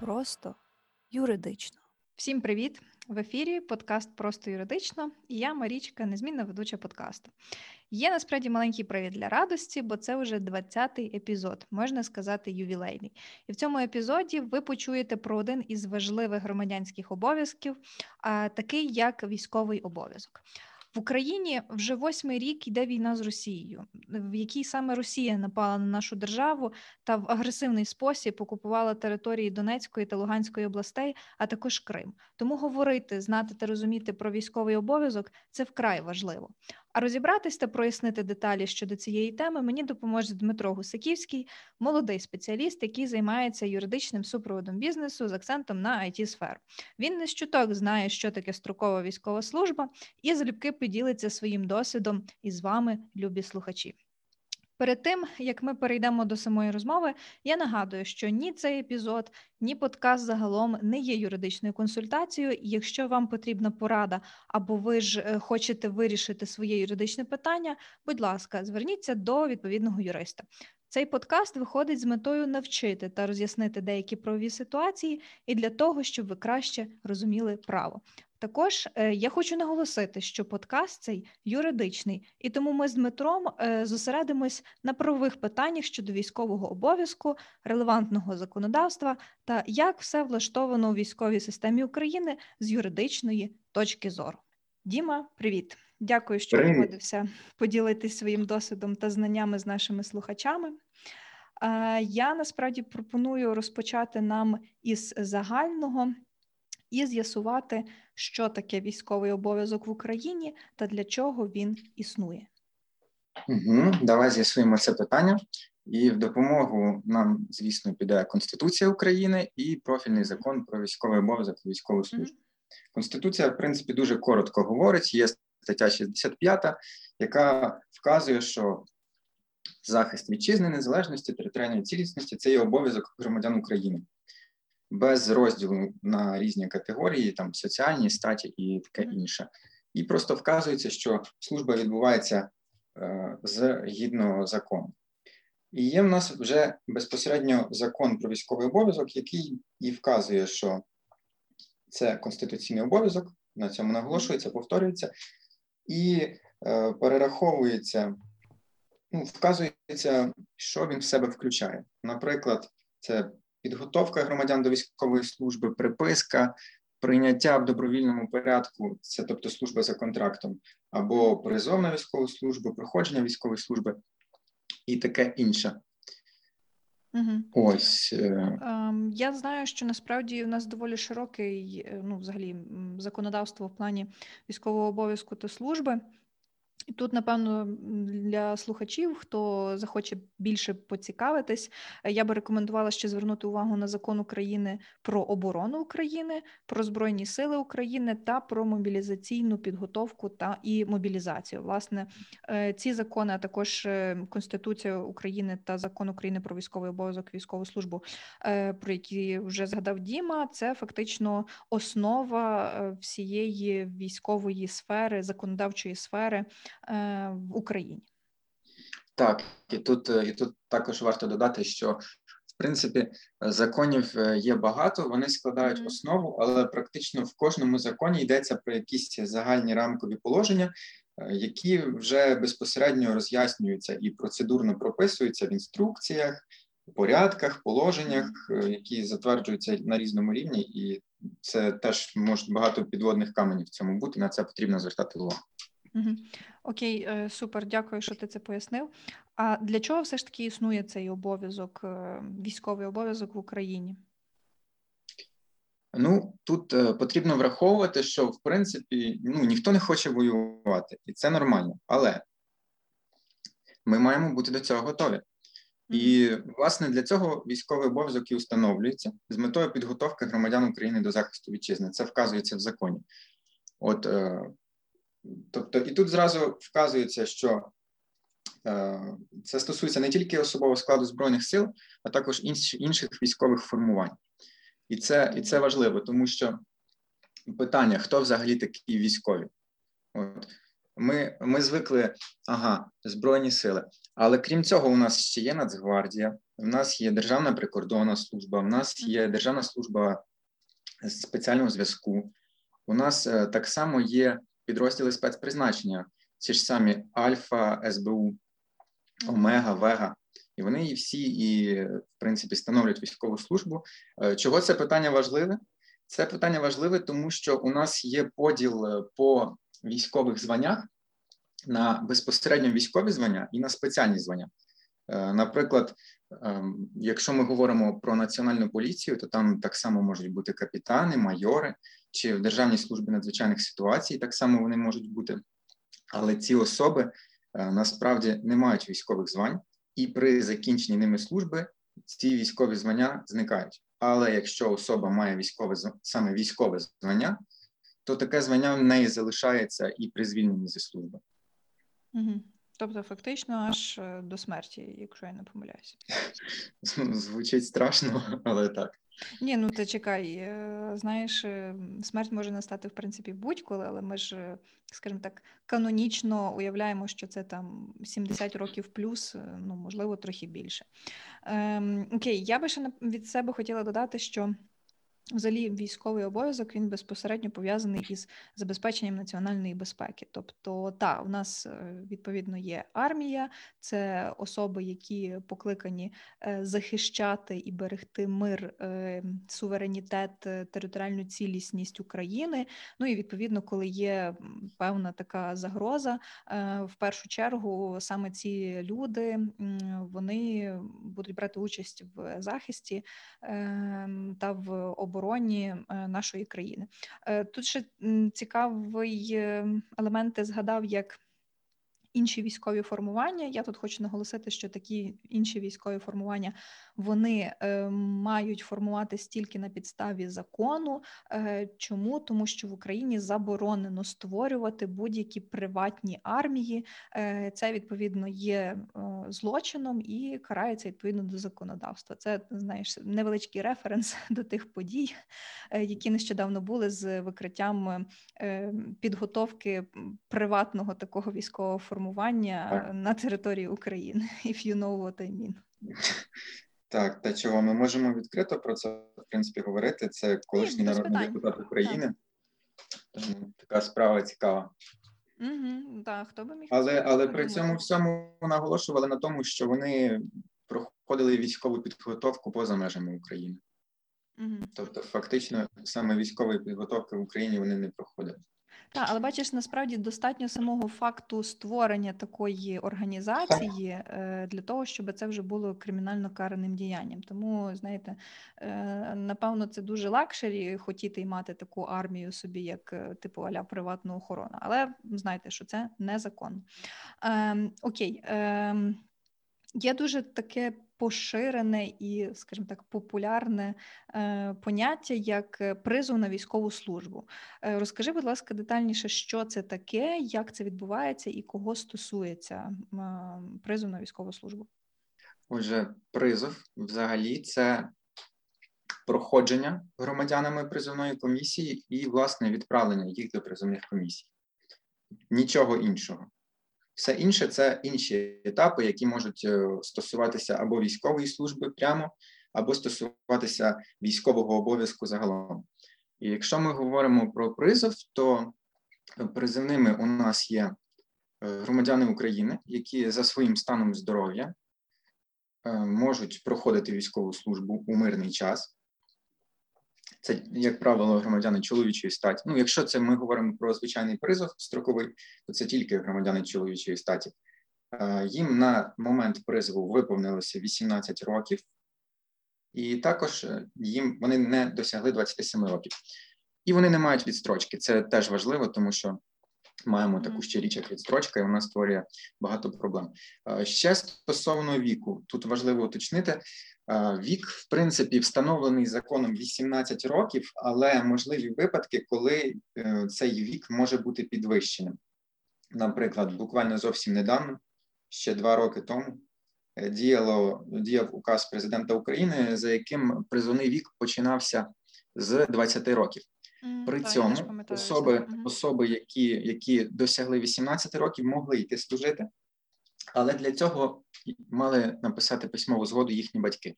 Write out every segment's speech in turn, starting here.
просто юридично. Всім привіт! В ефірі подкаст Просто юридично і я Марічка, незмінна ведуча подкасту. Є насправді маленький привід для радості, бо це вже 20-й епізод, можна сказати, ювілейний. І в цьому епізоді ви почуєте про один із важливих громадянських обов'язків, такий як військовий обов'язок. В Україні вже восьмий рік йде війна з Росією, в якій саме Росія напала на нашу державу та в агресивний спосіб окупувала території Донецької та Луганської областей, а також Крим. Тому говорити, знати та розуміти про військовий обов'язок це вкрай важливо. А розібратись та прояснити деталі щодо цієї теми мені допоможе Дмитро Гусаківський, молодий спеціаліст, який займається юридичним супроводом бізнесу з акцентом на it сферу Він не щуток знає, що таке строкова військова служба, і залюбки поділиться своїм досвідом із вами, любі слухачі. Перед тим як ми перейдемо до самої розмови, я нагадую, що ні цей епізод, ні подкаст загалом не є юридичною консультацією. Якщо вам потрібна порада, або ви ж е, хочете вирішити своє юридичне питання, будь ласка, зверніться до відповідного юриста. Цей подкаст виходить з метою навчити та роз'яснити деякі правові ситуації і для того, щоб ви краще розуміли право. Також е, я хочу наголосити, що подкаст цей юридичний, і тому ми з Дмитром е, зосередимось на правових питаннях щодо військового обов'язку, релевантного законодавства та як все влаштовано у військовій системі України з юридичної точки зору. Діма, привіт! Дякую, що погодився поділитися своїм досвідом та знаннями з нашими слухачами. Я насправді пропоную розпочати нам із загального і з'ясувати, що таке військовий обов'язок в Україні та для чого він існує. Угу, Давай з'ясуємо це питання. І в допомогу нам, звісно, піде Конституція України і профільний закон про військовий обов'язок і військову службу. Конституція, в принципі, дуже коротко говорить. Є стаття 65, яка вказує, що захист вітчизни, незалежності, територіальної цілісності це є обов'язок громадян України без розділу на різні категорії, там соціальні статі і таке інше. І просто вказується, що служба відбувається е, згідно закону. І є в нас вже безпосередньо закон про військовий обов'язок, який і вказує, що це конституційний обов'язок, на цьому наголошується, повторюється, і е, перераховується, ну, вказується, що він в себе включає. Наприклад, це підготовка громадян до військової служби, приписка, прийняття в добровільному порядку, це тобто служба за контрактом, або призов на військову службу, проходження військової служби і таке інше. Угу. Ось ем, я знаю, що насправді у нас доволі широкий, е, ну, взагалі, законодавство в плані військового обов'язку та служби. І тут, напевно, для слухачів, хто захоче більше поцікавитись, е, я би рекомендувала ще звернути увагу на закон України про оборону України, про Збройні Сили України та про мобілізаційну підготовку та і мобілізацію. Власне, е, ці закони, а також е, Конституція України та закон України про військовий обов'язок, військову службу, про які вже згадав Діма, це фактично основа всієї військової сфери, законодавчої сфери. Е, в Україні. Так, і тут і тут також варто додати, що в принципі законів е, є багато, вони складають основу, але практично в кожному законі йдеться про якісь загальні рамкові положення, е, які вже безпосередньо роз'яснюються і процедурно прописуються в інструкціях, порядках, положеннях, які затверджуються на різному рівні, і це теж може багато підводних каменів в цьому бути. На це потрібно звертати увагу. Угу. Окей, е, супер, дякую, що ти це пояснив. А для чого все ж таки існує цей обов'язок, е, військовий обов'язок в Україні? Ну тут е, потрібно враховувати, що в принципі ну ніхто не хоче воювати, і це нормально. Але ми маємо бути до цього готові. І власне для цього військовий обов'язок і установлюється з метою підготовки громадян України до захисту вітчизни. Це вказується в законі. От Тобто, і тут зразу вказується, що е, це стосується не тільки особового складу Збройних сил, а також інш, інших військових формувань. І це і це важливо, тому що питання: хто взагалі такі військові? От. Ми ми звикли, ага, Збройні сили. Але крім цього, у нас ще є Нацгвардія, в нас є Державна прикордонна служба, в нас є Державна служба спеціального зв'язку. У нас е, так само є підрозділи спецпризначення, ці ж самі Альфа, СБУ, Омега, Вега. І вони і всі, і, в принципі, становлять військову службу. Е, Чого це питання важливе? Це питання важливе, тому що у нас є поділ е, по військових званнях на безпосередньо військові звання і на спеціальні звання. Е, Наприклад, ем, якщо ми говоримо про національну поліцію, то там так само можуть бути капітани, майори, чи в Державній службі надзвичайних ситуацій так само вони можуть бути. Але ці особи е, насправді не мають військових звань, і при закінченні ними служби ці військові звання зникають. Але якщо особа має військове саме військове звання, то таке звання в неї залишається і при звільненні зі служби. Угу. Тобто, фактично, аж е, до смерті, якщо я не помиляюся. Звучить страшно, але так. Ні, ну ти чекай, е, знаєш, е, смерть може настати в принципі будь-коли, але ми ж, скажімо так, канонічно уявляємо, що це там 70 років плюс, е, ну можливо, трохи більше. Ем, окей, я би ще від себе хотіла додати, що. Взагалі, військовий обов'язок він безпосередньо пов'язаний із забезпеченням національної безпеки. Тобто, та у нас е, відповідно є армія, це особи, які покликані е, захищати і берегти мир, е, суверенітет, територіальну цілісність України. Ну і відповідно, коли є певна така загроза, в першу чергу саме ці люди вони будуть брати участь в захисті ем, та в обороні е, нашої країни. Е, Тут ще цікавий е, елемент ти згадав як. Інші військові формування. Я тут хочу наголосити, що такі інші військові формування вони е, мають формуватись тільки на підставі закону. Е, чому? Тому що в Україні заборонено створювати будь-які приватні армії. Е, це відповідно є е, злочином і карається відповідно до законодавства. Це знаєш невеличкий референс до тих подій, е, які нещодавно були з викриттям е, підготовки приватного такого військового формування Так. на території України. If you know what I mean. Так, та чого ми можемо відкрито про це в принципі говорити. Це колишній народний депутат України. Тому така справа цікава. Угу, так, хто би міг Але але при цьому всьому наголошували на тому, що вони проходили військову підготовку поза межами України. Мгм. Тобто, фактично, саме військової підготовки в Україні вони не проходили. Так, але бачиш, насправді достатньо самого факту створення такої організації е, для того, щоб це вже було кримінально караним діянням. Тому, знаєте, е, напевно, це дуже luxury хотіти й мати таку армію собі, як е, типу аля приватну охорону. Але знаєте, що це незаконно. Ем, окей. Ем, Є дуже таке поширене і, скажімо так, популярне е, поняття як е, призов на військову службу. Е, розкажи, будь ласка, детальніше, що це таке, як це відбувається і кого стосується призов на військову службу. Отже, призов взагалі це проходження громадянами призовної комісії і власне відправлення їх до призовних комісій. Нічого іншого. Все інше це інші етапи, які можуть е, стосуватися або військової служби прямо, або стосуватися військового обов'язку загалом. І якщо ми говоримо про призов, то призивними у нас є е, громадяни України, які за своїм станом здоров'я е, можуть проходити військову службу у мирний час. Це, як правило, громадяни чоловічої статі. Ну, якщо це ми говоримо про звичайний призов строковий, то це тільки громадяни чоловічої статі. Е, Їм на момент призову виповнилося 18 років, і також е, їм вони не досягли 27 років. І вони не мають відстрочки. Це теж важливо, тому що маємо таку ще річ, як відстрочка, і вона створює багато проблем. Е, Ще стосовно віку, тут важливо уточнити. е, Вік, в принципі, встановлений законом 18 років, але можливі випадки, коли е, цей вік може бути підвищеним. Наприклад, буквально зовсім недавно, ще два роки тому, діяло діяв указ президента України, за яким призовний вік починався з 20 років. При та, я цьому особи, особи, які, які досягли 18 років, могли йти служити, Але для цього мали написати письмову згоду їхні батьки.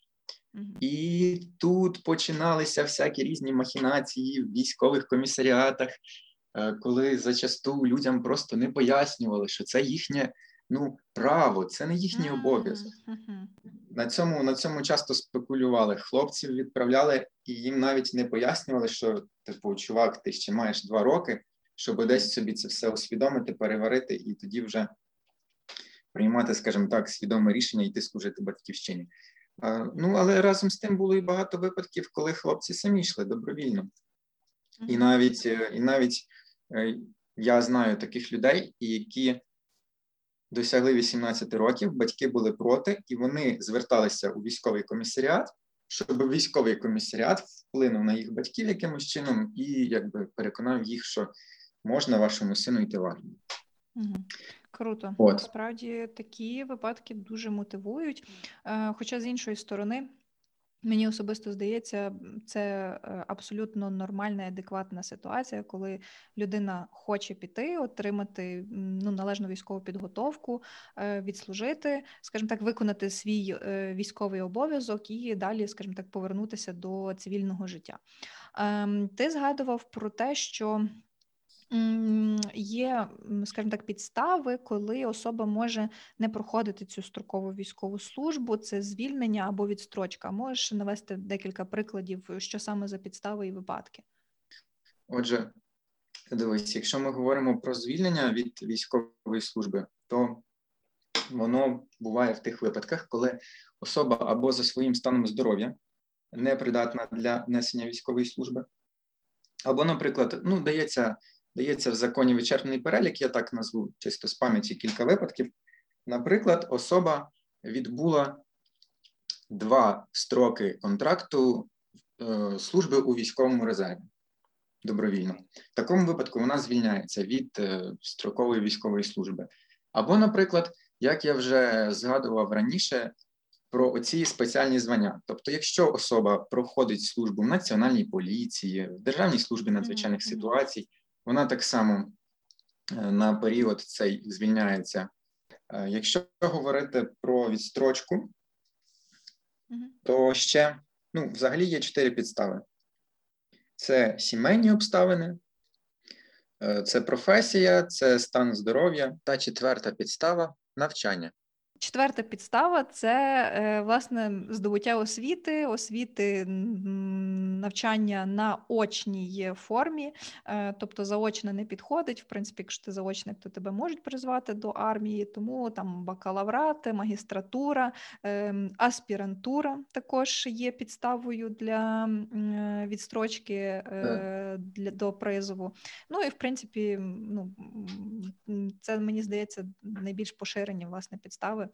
І тут починалися всякі різні махінації в військових комісаріатах, е, коли зачасту людям просто не пояснювали, що це їхнє ну, право, це не їхній обов'язок. На цьому на цьому часто спекулювали. Хлопців відправляли, і їм навіть не пояснювали, що типу, чувак, ти ще маєш два роки, щоб десь собі це все усвідомити, переварити, і тоді вже приймати, скажімо так, свідоме рішення йти служити батьківщині. Ну, але разом з тим було і багато випадків, коли хлопці самі йшли добровільно. І навіть е, і навіть е, я знаю таких людей, які досягли 18 років, батьки були проти, і вони зверталися у військовий комісаріат, щоб військовий комісаріат вплинув на їх батьків якимось чином і якби переконав їх, що можна вашому сину йти в армію. Круто, От. насправді такі випадки дуже мотивують. Е, хоча з іншої сторони, мені особисто здається, це е, абсолютно нормальна і адекватна ситуація, коли людина хоче піти, отримати ну, належну військову підготовку, е, відслужити, скажімо так, виконати свій військовий обов'язок і далі, скажімо так, повернутися до цивільного життя. Ем, ти згадував про те, що Є, скажімо так, підстави, коли особа може не проходити цю строкову військову службу, це звільнення або відстрочка. Можеш навести декілька прикладів, що саме за підстави і випадки? Отже, дивись, якщо ми говоримо про звільнення від військової служби, то воно буває в тих випадках, коли особа або за своїм станом здоров'я не придатна для несення військової служби, або, наприклад, ну, дається дається в законі вичерпний перелік, я так назву чисто з пам'яті кілька випадків. Наприклад, особа відбула два строки контракту е, служби у військовому резерві добровільно. В такому випадку вона звільняється від е, строкової військової служби. Або, наприклад, як я вже згадував раніше, про оці спеціальні звання. Тобто, якщо особа проходить службу в національній поліції, в Державній службі надзвичайних ситуацій, вона так само е, на період цей звільняється. Е, якщо говорити про відстрочку, то ще ну, взагалі є чотири підстави: це сімейні обставини, е, це професія, це стан здоров'я та четверта підстава навчання. Четверта підстава це е, власне здобуття освіти, освіти навчання на очній формі, е, тобто заочне не підходить. В принципі, якщо ти заочник, то тебе можуть призвати до армії, тому там бакалаврат, магістратура, ем, аспірантура також є підставою для е, відстрочки для до призову. Ну і в принципі, ну це мені здається найбільш поширені власне підстави.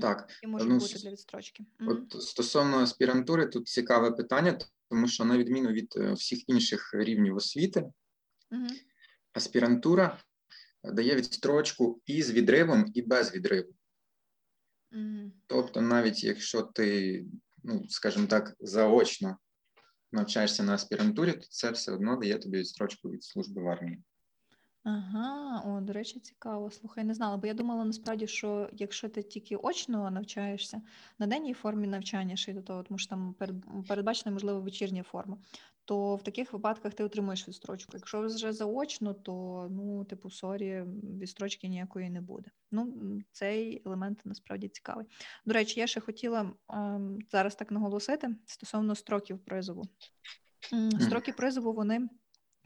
Так, і може ну, бути для відстрочки. От стосовно аспірантури, тут цікаве питання, тому що на відміну від е, всіх інших рівнів освіти, угу. аспірантура дає відстрочку і з відривом, і без відриву. Угу. Тобто, навіть якщо ти, ну скажімо так, заочно навчаєшся на аспірантурі, то це все одно дає тобі відстрочку від служби в армії. Ага, о, до речі, цікаво. Слухай, не знала, бо я думала насправді, що якщо ти тільки очно навчаєшся на денній формі навчання, ще й до того, тому що там передбачена, можливо, вечірня форма, то в таких випадках ти отримуєш відстрочку. Якщо вже заочно, то ну, типу, sorry, відстрочки ніякої не буде. Ну, цей елемент насправді цікавий. До речі, я ще хотіла ем, зараз так наголосити стосовно строків призову. Строки призову вони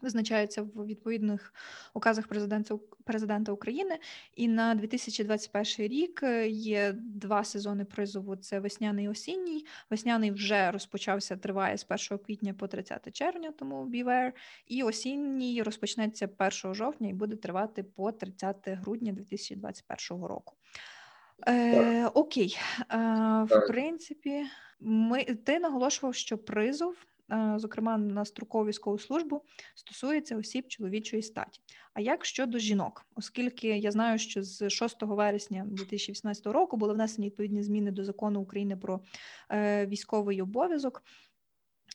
визначаються в відповідних указах президента президента України. І на 2021 рік е, є два сезони призову: це весняний і осінній. Весняний вже розпочався, триває з 1 квітня по 30 червня, тому beware. І осінній розпочнеться 1 жовтня і буде тривати по 30 грудня 2021 року. Е, Окей, е, в принципі, ми ти наголошував, що призов зокрема на строкову військову службу, стосується осіб чоловічої статі. А як щодо жінок, оскільки я знаю, що з 6 вересня 2018 року були внесені відповідні зміни до закону України про е, військовий обов'язок.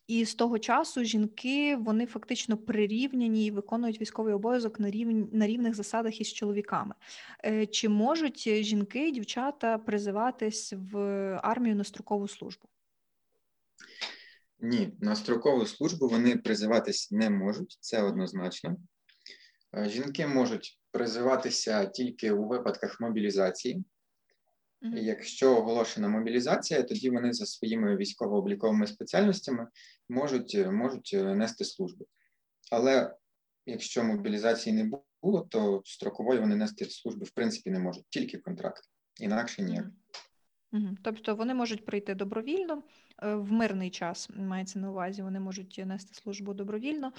І з того часу жінки вони фактично прирівняні і виконують військовий обов'язок на рівні на рівних засадах із чоловіками. Е, Чи можуть жінки, дівчата призиватись в армію на строкову службу? Ні, на строкову службу вони призиватись не можуть, це однозначно. Е, Жінки можуть призиватися тільки у випадках мобілізації. Якщо оголошена мобілізація, тоді вони за своїми військово-обліковими спеціальностями можуть, можуть е, нести службу. Але якщо мобілізації не було, то строкової вони нести служби в принципі не можуть, тільки контракт, інакше ніяк. Мгм. Тобто вони можуть прийти добровільно е, в мирний час, мається на увазі, вони можуть нести службу добровільно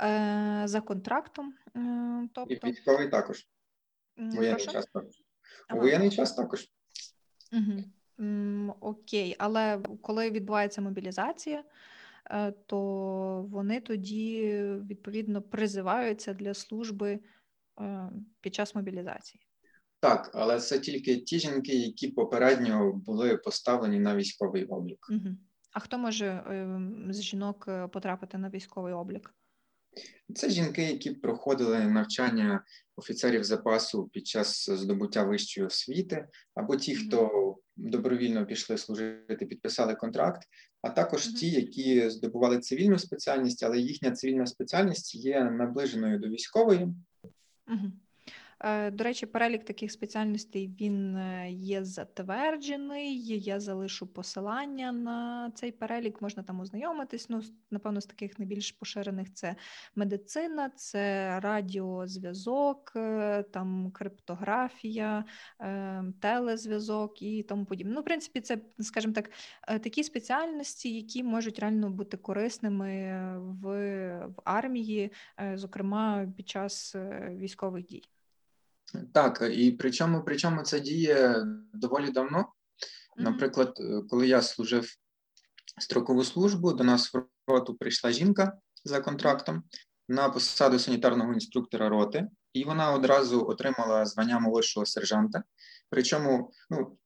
е, за контрактом. е, І Тобто, військовий також. М, Воєнний прошу? час також. У Ага. воєнний час також. Угу. Окей, але коли відбувається мобілізація, е, то вони тоді відповідно призиваються для служби е, під час мобілізації. Так, але це тільки ті жінки, які попередньо були поставлені на військовий облік. Угу. А хто може е, з жінок е, потрапити на військовий облік? Це жінки, які проходили навчання офіцерів запасу під час здобуття вищої освіти, або ті, хто добровільно пішли служити, підписали контракт, а також ті, які здобували цивільну спеціальність, але їхня цивільна спеціальність є наближеною до військової. Е, До речі, перелік таких спеціальностей він е, є затверджений. Я залишу посилання на цей перелік. Можна там ознайомитись. Ну, напевно, з таких найбільш поширених це медицина, це радіозв'язок, е, там криптографія, телезв'язок і тому подібне. Ну, в принципі, це, скажімо так, такі спеціальності, які можуть реально бути корисними в, в армії, зокрема під час військових дій. Так, і причому, причому це діє доволі давно. Наприклад, е, коли я служив строкову службу, до нас в роту прийшла жінка за контрактом на посаду санітарного інструктора роти, і вона одразу отримала звання молодшого сержанта. Причому, ну,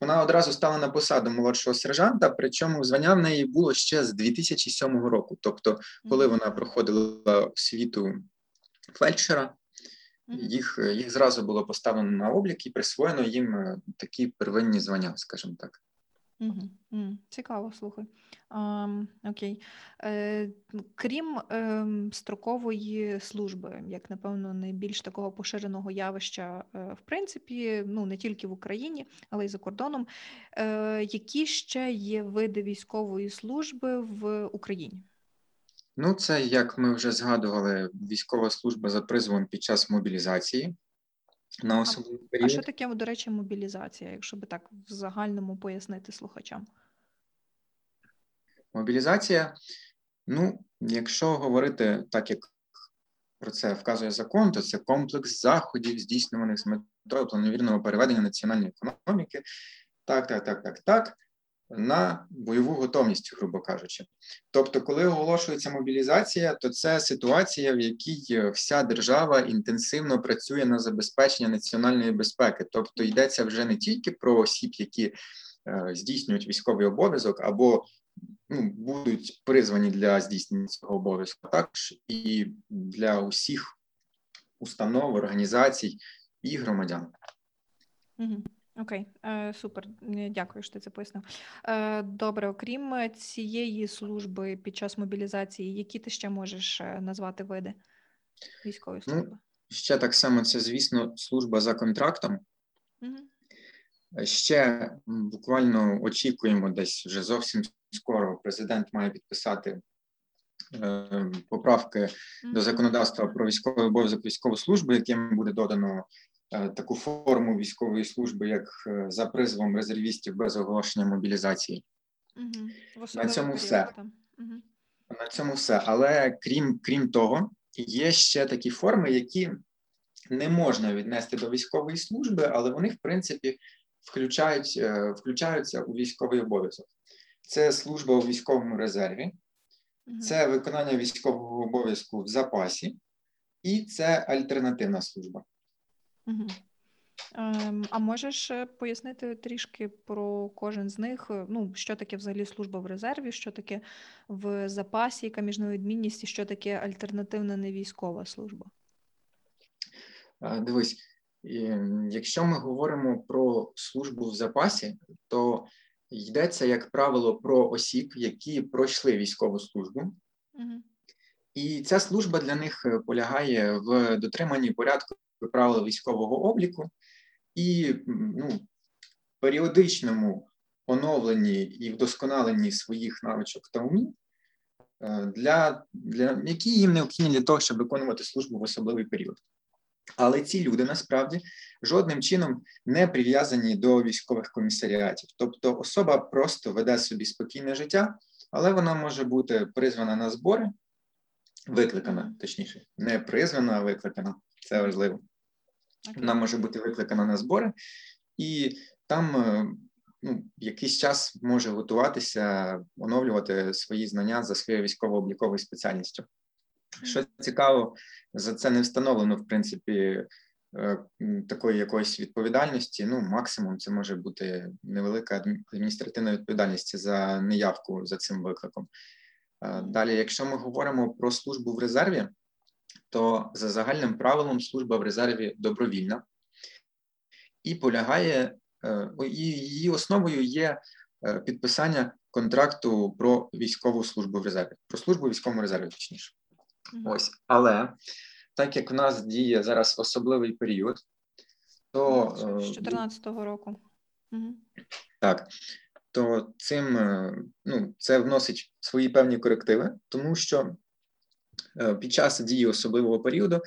вона одразу стала на посаду молодшого сержанта, причому звання в неї було ще з 2007 року. Тобто, коли вона проходила освіту фельдшера. Їх, їх зразу було поставлено на облік і присвоєно їм е, такі первинні звання, скажімо так. Цікаво, слухай. Окей. Е, ну, крім ем, строкової служби, як напевно найбільш такого поширеного явища, е, в принципі, ну не тільки в Україні, але й за кордоном. Е, які ще є види військової служби в Україні? Ну, це як ми вже згадували, військова служба за призовом під час мобілізації на особливий А що таке, до речі, мобілізація, якщо би так в загальному пояснити слухачам? Мобілізація, ну, якщо говорити так, як про це вказує закон, то це комплекс заходів, здійснюваних з метою планомірного переведення національної економіки, так, так, так, так, так, на бойову готовність, грубо кажучи. Тобто, коли оголошується мобілізація, то це ситуація, в якій вся держава інтенсивно працює на забезпечення національної безпеки. Тобто йдеться вже не тільки про осіб, які е, здійснюють військовий обов'язок або ну, будуть призвані для здійснення цього обов'язку, а також і для усіх установ, організацій і громадян. Угу. Окей, е, супер. Дякую, що ти це пояснив. Е, добре, окрім е, цієї служби під час мобілізації, які ти ще можеш назвати види військової Ну, служби? Ще так само, це, звісно, служба за контрактом. Угу. Ще буквально очікуємо десь вже зовсім скоро. Президент має підписати е, поправки до законодавства про військовий обов'язок військову службу, яким буде додано таку форму військової служби, як е, за призовом резервістів без оголошення мобілізації. Угу. Особливий цьому все. Мгм. На цьому все. Але крім, крім того, є ще такі форми, які не можна віднести до військової служби, але вони, в принципі, включають, е, включаються у військовий обов'язок. Це служба у військовому резерві, Мгм. це виконання військового обов'язку в запасі, і це альтернативна служба. Ем, а можеш е, пояснити трішки про кожен з них? Е, Ну, що таке взагалі служба в резерві, що таке в запасі, яка між ними відмінність, і що таке альтернативна невійськова служба? Дивись, якщо ми говоримо про службу в запасі, то йдеться, як правило, про осіб, які пройшли військову службу, Угу. і ця служба для них е, полягає в дотриманні порядку і правил військового обліку і ну, періодичному оновленні і вдосконаленні своїх навичок та умінь, е, для, для які їм необхідні для того, щоб виконувати службу в особливий період. Але ці люди насправді жодним чином не прив'язані до військових комісаріатів. Тобто особа просто веде собі спокійне життя, але вона може бути призвана на збори, викликана, точніше, не призвана, а викликана. Це важливо. Вона може бути викликана на збори, і там е, ну, якийсь час може готуватися, оновлювати свої знання за своєю військово-обліковою спеціальністю. Що цікаво, за це не встановлено, в принципі, е, такої якоїсь відповідальності. Ну, максимум це може бути невелика адміністративна відповідальність за неявку за цим викликом. Е, Далі, якщо ми говоримо про службу в резерві, то за загальним правилом служба в резерві добровільна і полягає, е, і її основою є е, підписання контракту про військову службу в резерві, про службу в військовому резерві, точніше. Ось, але так як в нас діє зараз особливий період, то З е, 2014 року. Угу. так, то цим ну, це вносить свої певні корективи, тому що під час дії особливого періоду е,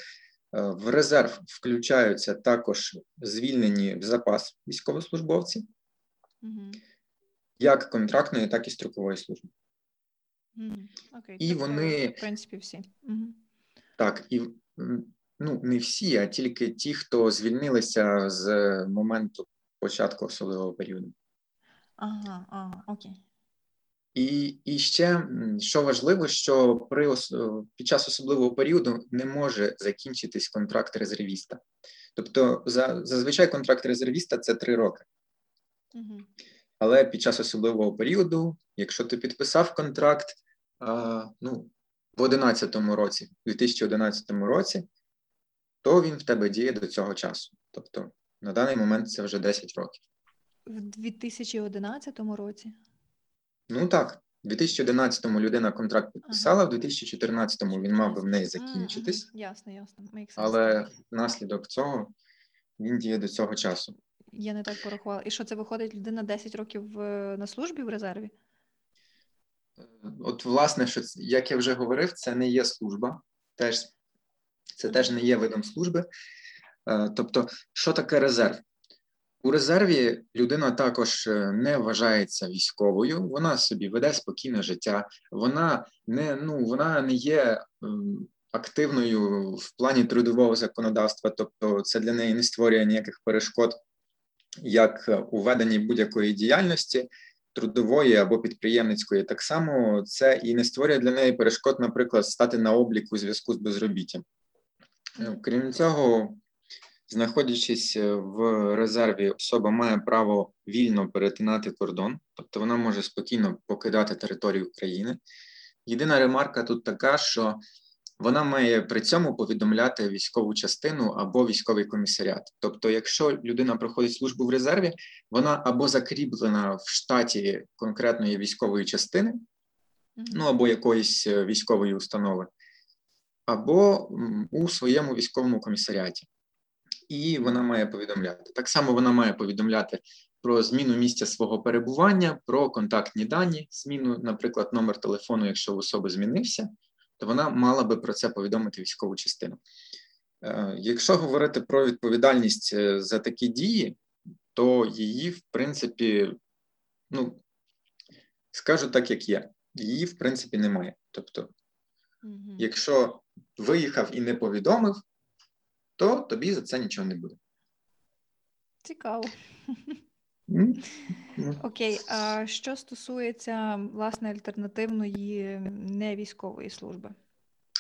в резерв включаються також звільнені в запас військовослужбовці, Угу. як контрактної, так і строкової служби. Угу. Окей. І тобто, вони- в принципі, всі. Угу. Так, і ну, не всі, а тільки ті, хто звільнилися з моменту початку особливого періоду. Ага, ага, окей. І, і ще що важливо, що при під час особливого періоду не може закінчитись контракт резервіста. Тобто, за, зазвичай контракт резервіста це три роки. Угу. Але під час особливого періоду, якщо ти підписав контракт а, ну, в 2011 році, в 2011 році, то він в тебе діє до цього часу. Тобто на даний момент це вже 10 років. В 2011 році. Ну так, в 2011-му людина контракт підписала, в 2014-му він мав би в неї закінчитись, мгм. Ясно, ясно. Makes sense. але внаслідок цього він діє до цього часу. Я не так порахувала. І що це виходить людина 10 років е, на службі в резерві? От, власне, що як я вже говорив, це не є служба, теж це теж не є видом служби. Е, Тобто, що таке резерв? У резерві людина також е, не вважається військовою, вона собі веде спокійне життя, вона не, ну, вона не є активною в плані трудового законодавства, тобто це для неї не створює ніяких перешкод, як у веденні будь-якої діяльності, трудової або підприємницької. Так само це і не створює для неї перешкод, наприклад, стати на облік у зв'язку з безробіттям. Е, Крім цього, знаходячись е, в резерві, особа має право вільно перетинати кордон, тобто вона може спокійно покидати територію України. Єдина ремарка тут така, що вона має при цьому повідомляти військову частину або військовий комісаріат. Тобто, якщо людина проходить службу в резерві, вона або закріплена в штаті конкретної військової частини, ну або якоїсь е, військової установи, або у своєму військовому комісаріаті. І вона має повідомляти. Так само вона має повідомляти про зміну місця свого перебування, про контактні дані, зміну, наприклад, номер телефону, якщо в особи змінився, то вона мала би про це повідомити військову частину. Е, Якщо говорити про відповідальність е, за такі дії, то її, в принципі, ну скажу так, як є. Її, в принципі, немає. Тобто, якщо виїхав і не повідомив, то тобі за це нічого не буде. Цікаво. Окей, а що стосується власне альтернативної невійськової служби?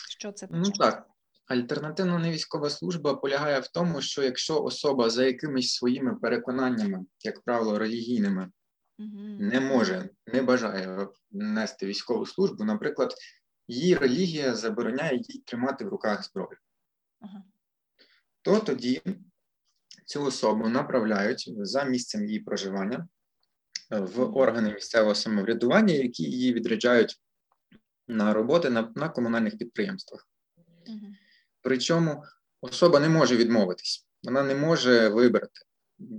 Що це таке? Ну так. Альтернативна невійськова служба полягає в тому, що якщо особа за якимись своїми переконаннями, як правило, релігійними, не може, не бажає нести військову службу, наприклад, її релігія забороняє їй тримати в руках зброю, Ага. То тоді цю особу направляють за місцем її проживання е, в органи місцевого самоврядування, які її відряджають на роботи на, на комунальних підприємствах. Причому особа не може відмовитись, вона не може вибрати.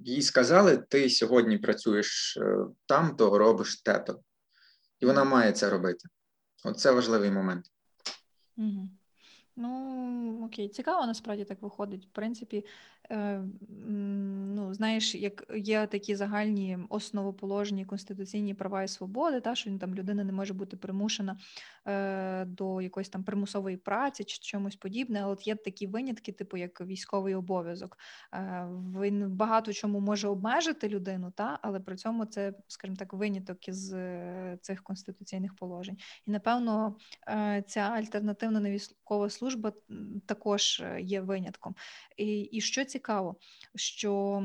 Їй сказали, ти сьогодні працюєш е, там, то робиш те-то. І вона має це робити. Оце важливий момент. Мгм. Ну, окей, цікаво, насправді так виходить. В принципі, ну, знаєш, як є такі загальні основоположні конституційні права і свободи, та, що там людина не може бути примушена е, до якоїсь там примусової праці чи чомусь подібне. Але от є такі винятки, типу як військовий обов'язок. Е, він багато чому може обмежити людину, та, але при цьому це, скажімо так, виняток із е, цих конституційних положень. І напевно, е, ця альтернативна невійськова служба також е, є винятком. І, і що цікаво, що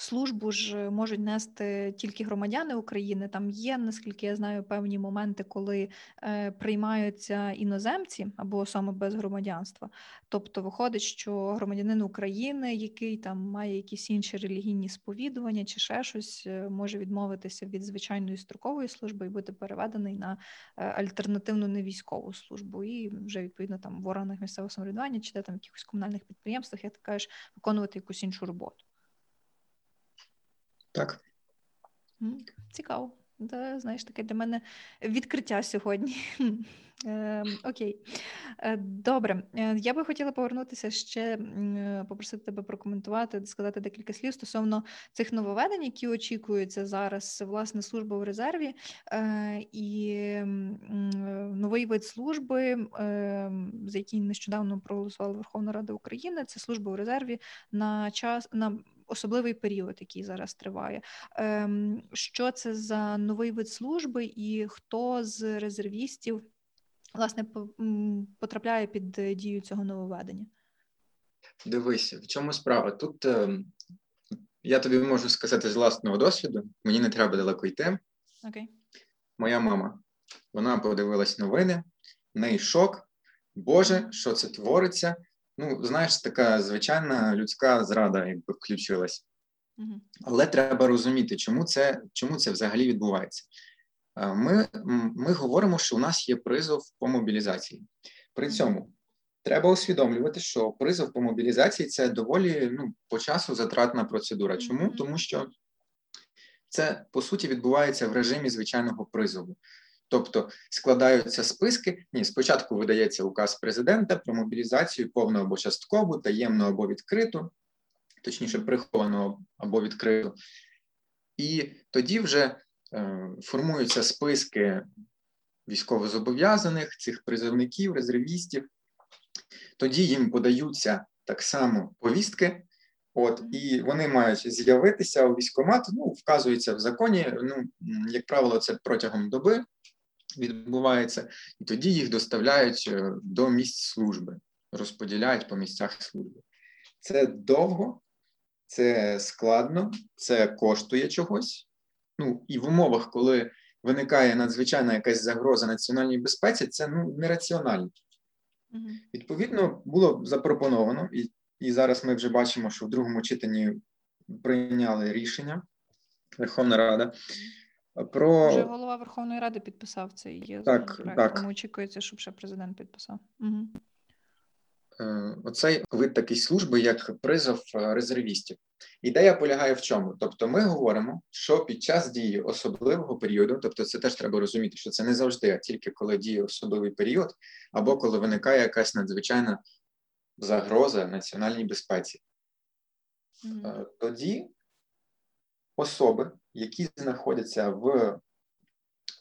службу ж можуть нести тільки громадяни України. Там є, наскільки я знаю, певні моменти, коли е, приймаються іноземці або особи без громадянства. Тобто виходить, що громадянин України, який там має якісь інші релігійні сповідування чи ще щось, е, може відмовитися від звичайної строкової служби і бути переведений на е, альтернативну невійськову службу, і вже відповідно там в органах місцевого самоврядування чи де там якихось комунальних підприємствах, як ти кажеш, виконувати якусь іншу роботу. Так. Цікаво. Це, знаєш, таке для мене відкриття сьогодні. Ем, Окей. Е, Добре. Е, Я би хотіла повернутися ще, е, попросити тебе прокоментувати, сказати декілька слів стосовно цих нововведень, які очікуються зараз, власне, служба в резерві і новий вид служби, е, за який нещодавно проголосувала Верховна Рада України. Це служба в резерві на час на особливий період, який зараз триває. Ем, Що це за новий вид служби, і хто з резервістів власне потрапляє під дію цього нововведення? Дивись, в чому справа? Тут е, я тобі можу сказати з власного досвіду, мені не треба далеко йти. Окей. Моя мама, вона подивилась новини, в неї шок. Боже, що це твориться? Ну, знаєш, така звичайна людська зрада, якби включилась. Угу. Але треба розуміти, чому це, чому це взагалі відбувається. Е, Ми, ми говоримо, що у нас є призов по мобілізації. При цьому треба усвідомлювати, що призов по мобілізації це доволі ну, по часу затратна процедура. Чому? Тому що це по суті відбувається в режимі звичайного призову. Тобто складаються списки. Ні, спочатку видається указ президента про мобілізацію повну або часткову, таємну або відкриту, точніше, приховану або відкриту. І тоді вже е, формуються списки військовозобов'язаних, цих призовників, резервістів. Тоді їм подаються так само повістки. От і вони мають з'явитися у військкомат. Ну, вказується в законі. Ну, як правило, це протягом доби відбувається, і тоді їх доставляють е, до місць служби, розподіляють по місцях служби. Це довго, це складно, це коштує чогось. Ну і в умовах, коли виникає надзвичайна якась загроза національній безпеці, це ну нераціонально. Угу. Відповідно, було запропоновано, і, і зараз ми вже бачимо, що в другому читанні прийняли рішення Верховна Рада про Вже голова Верховної Ради підписав цей Так, законопроект, так. тому очікується, щоб ще президент підписав. Угу. оцей вид такий служби, як призов е, резервістів. Ідея полягає в чому? Тобто, ми говоримо, що під час дії особливого періоду, тобто це теж треба розуміти, що це не завжди, а тільки коли діє особливий період, або коли виникає якась надзвичайна загроза національній безпеці. Е, тоді особи, які знаходяться в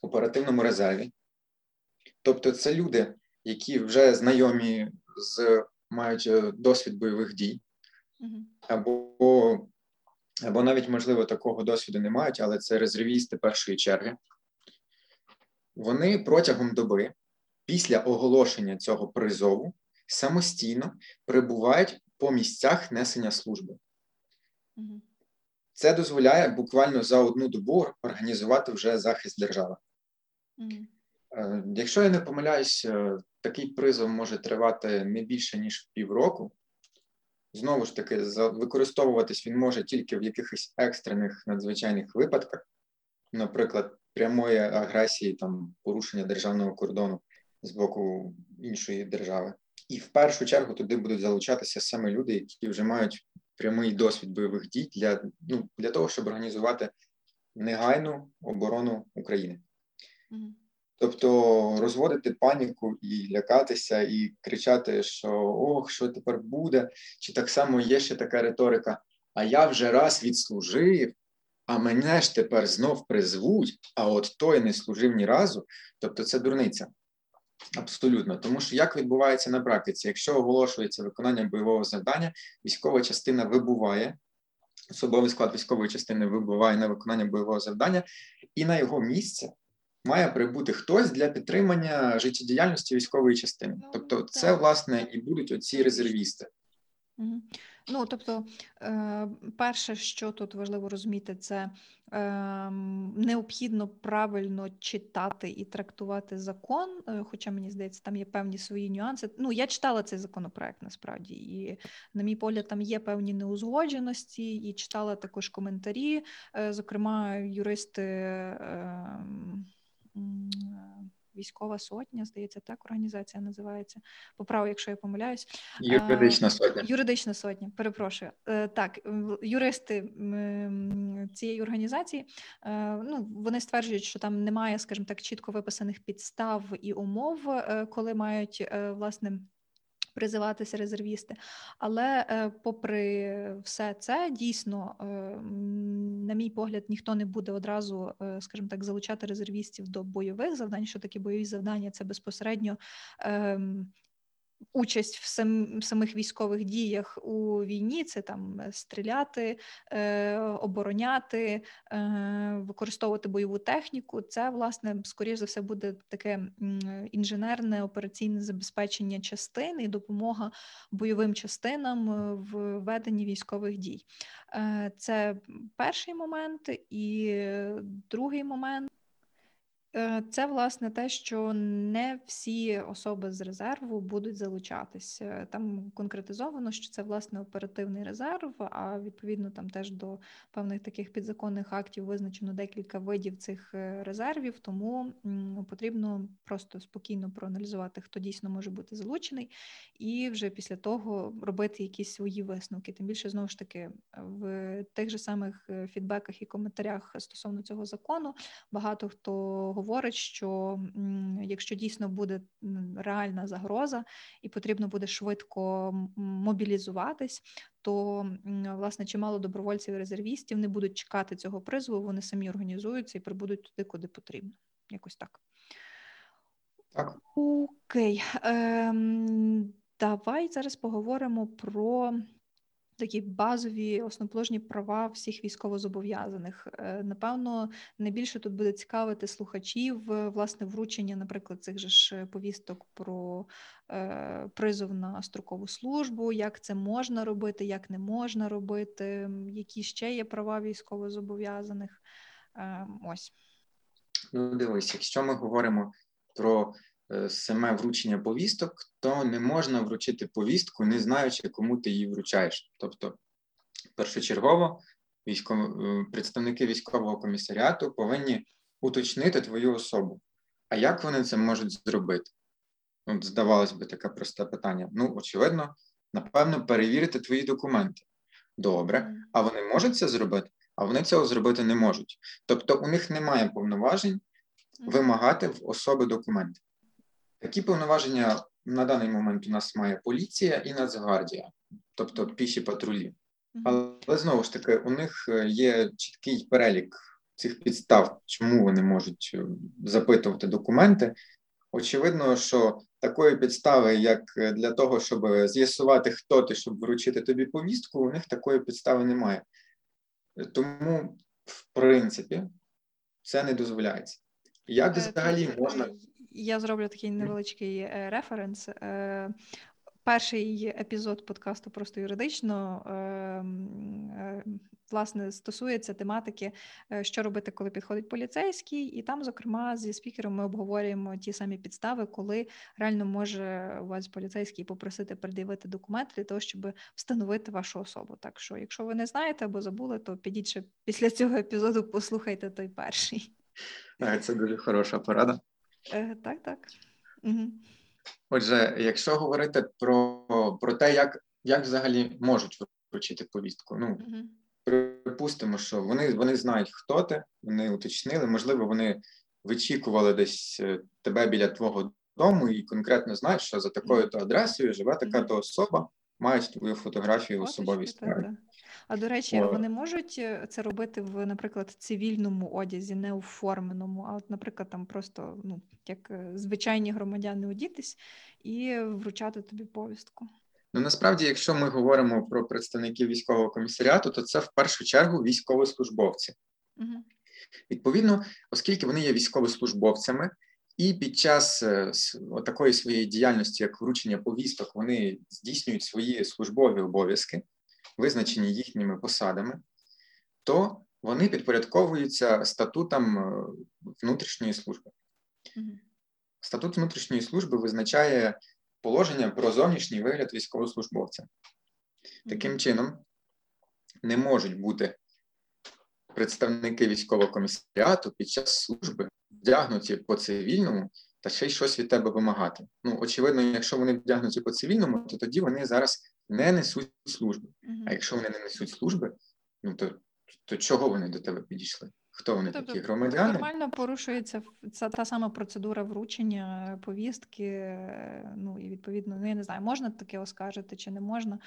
оперативному резерві, тобто це люди, які вже знайомі з мають досвід бойових дій, або, або навіть, можливо, такого досвіду не мають, але це резервісти першої черги. Вони протягом доби, після оголошення цього призову, самостійно перебувають по місцях несення служби. Це дозволяє буквально за одну добу організувати вже захист держави. Е, Якщо я не помиляюсь, е, такий призов може тривати не більше ніж півроку. Знову ж таки, використовуватись він може тільки в якихось екстрених надзвичайних випадках, наприклад, прямої агресії, там порушення державного кордону з боку іншої держави. І в першу чергу туди будуть залучатися саме люди, які вже мають прямий досвід бойових дій для, ну, для того, щоб організувати негайну оборону України. Тобто розводити паніку і лякатися, і кричати, що ох, що тепер буде, чи так само є ще така риторика. А я вже раз відслужив, а мене ж тепер знов призвуть, а от той не служив ні разу. Тобто це дурниця. Абсолютно, тому що як відбувається на практиці, якщо оголошується виконання бойового завдання, військова частина вибуває, особовий склад військової частини вибуває на виконання бойового завдання, і на його місце має прибути хтось для підтримання життєдіяльності військової частини. Ну, Тобто, це власне і будуть оці резервісти. Ну, тобто, е, перше, що тут важливо розуміти, це ем, необхідно правильно читати і трактувати закон. е, Хоча мені здається, там є певні свої нюанси. Ну, я читала цей законопроект насправді, і, на мій погляд, там є певні неузгодженості, і читала також коментарі. Е, Зокрема, юристи. Е, Військова сотня, здається, так організація називається. Поправ, якщо я помиляюсь. Юридична сотня. Юридична сотня, перепрошую. Е, Так, юристи цієї організації е, ну, вони стверджують, що там немає, скажімо так, чітко виписаних підстав і умов, е, коли мають е, власне. Призиватися резервісти, але е, попри все це, дійсно, е, на мій погляд, ніхто не буде одразу, е, скажімо так, залучати резервістів до бойових завдань. Що такі бойові завдання? Це безпосередньо ем, участь в сам, самих військових діях у війні, це там е, стріляти, е, обороняти, е, використовувати бойову техніку. Це, власне, скоріш за все, буде таке інженерне операційне забезпечення частин і допомога бойовим частинам е, в веденні військових дій. Е, Це перший момент, і е, другий момент. Е, Це власне те, що не всі особи з резерву будуть залучатись. Е, Там конкретизовано, що це власне оперативний резерв, а відповідно там теж до певних таких підзаконних актів визначено декілька видів цих е, резервів. Тому потрібно просто спокійно проаналізувати, хто дійсно може бути залучений, і вже після того робити якісь свої висновки. Тим більше знову ж таки в тих же самих фідбеках і коментарях стосовно цього закону багато хто говорить, що якщо дійсно буде реальна загроза і потрібно буде швидко мобілізуватись, то власне чимало добровольців і резервістів не будуть чекати цього призову, вони самі організуються і прибудуть туди, куди потрібно. Якось так. Так. Окей. Ем, давай зараз поговоримо про такі базові основоположні права всіх військовозобов'язаних. Е, Напевно, найбільше тут буде цікавити слухачів е, власне вручення, наприклад, цих же ж повісток про е, призов на строкову службу, як це можна робити, як не можна робити, які ще є права військовозобов'язаних. Е, Ось. Ну, дивись, якщо ми говоримо про саме вручення повісток, то не можна вручити повістку, не знаючи, кому ти її вручаєш. Тобто, першочергово військово, е, представники військового комісаріату повинні уточнити твою особу. А як вони це можуть зробити? От, здавалось би, таке просте питання. Ну, очевидно, напевно, перевірити твої документи. Добре, а вони можуть це зробити, а вони цього зробити не можуть. Тобто, у них немає повноважень вимагати в особи документи. Такі повноваження на даний момент у нас має поліція і Нацгвардія, тобто піші патрулі. Але, але знову ж таки, у них е, є чіткий перелік цих підстав, чому вони можуть е, запитувати документи. Очевидно, що такої підстави, як е, для того, щоб з'ясувати, хто ти, щоб вручити тобі повістку, у них такої підстави немає. Тому, в принципі, це не дозволяється. Як взагалі можна Я зроблю такий невеличкий е, референс. Е, перший епізод подкасту просто юридично е, власне стосується тематики, що робити, коли підходить поліцейський, і там, зокрема, зі спікером ми обговорюємо ті самі підстави, коли реально може у вас поліцейський попросити пред'явити документи для того, щоб встановити вашу особу. Так що, якщо ви не знаєте або забули, то підіть ще після цього епізоду, послухайте той перший. Це дуже хороша порада. Е, Так, так. Угу. Отже, якщо говорити про про те, як як взагалі можуть вручити повістку, ну uh-huh. припустимо, що вони вони знають, хто ти, вони уточнили, можливо, вони вичікували десь е, тебе біля твого дому і конкретно знають, що за такою то адресою живе така то особа, мають твою фотографію в особовій справі. А до речі, О. вони можуть е, це робити в, наприклад, цивільному одязі, не у форменому, а от, наприклад, там просто ну, як е, звичайні громадяни одітись і вручати тобі повістку. Ну насправді, якщо ми говоримо про представників військового комісаріату, то це в першу чергу військовослужбовці. Угу. Відповідно, оскільки вони є військовослужбовцями, і під час е, такої своєї діяльності, як вручення повісток, вони здійснюють свої службові обов'язки визначені їхніми посадами, то вони підпорядковуються статутам е, внутрішньої служби. Статут внутрішньої служби визначає положення про зовнішній вигляд військовослужбовця. Таким чином, не можуть бути представники військового комісаріату під час служби вдягнуті по цивільному та ще й щось від тебе вимагати. Ну, очевидно, якщо вони вдягнуті по цивільному, то тоді вони зараз не несуть служби. Uh-huh. А якщо вони не несуть служби, ну то то чого вони до тебе підійшли? Хто вони тобто, такі громадяни? Нормально порушується ця та сама процедура вручення повістки. Ну і відповідно, ну я не знаю, можна таке оскаржити чи не можна.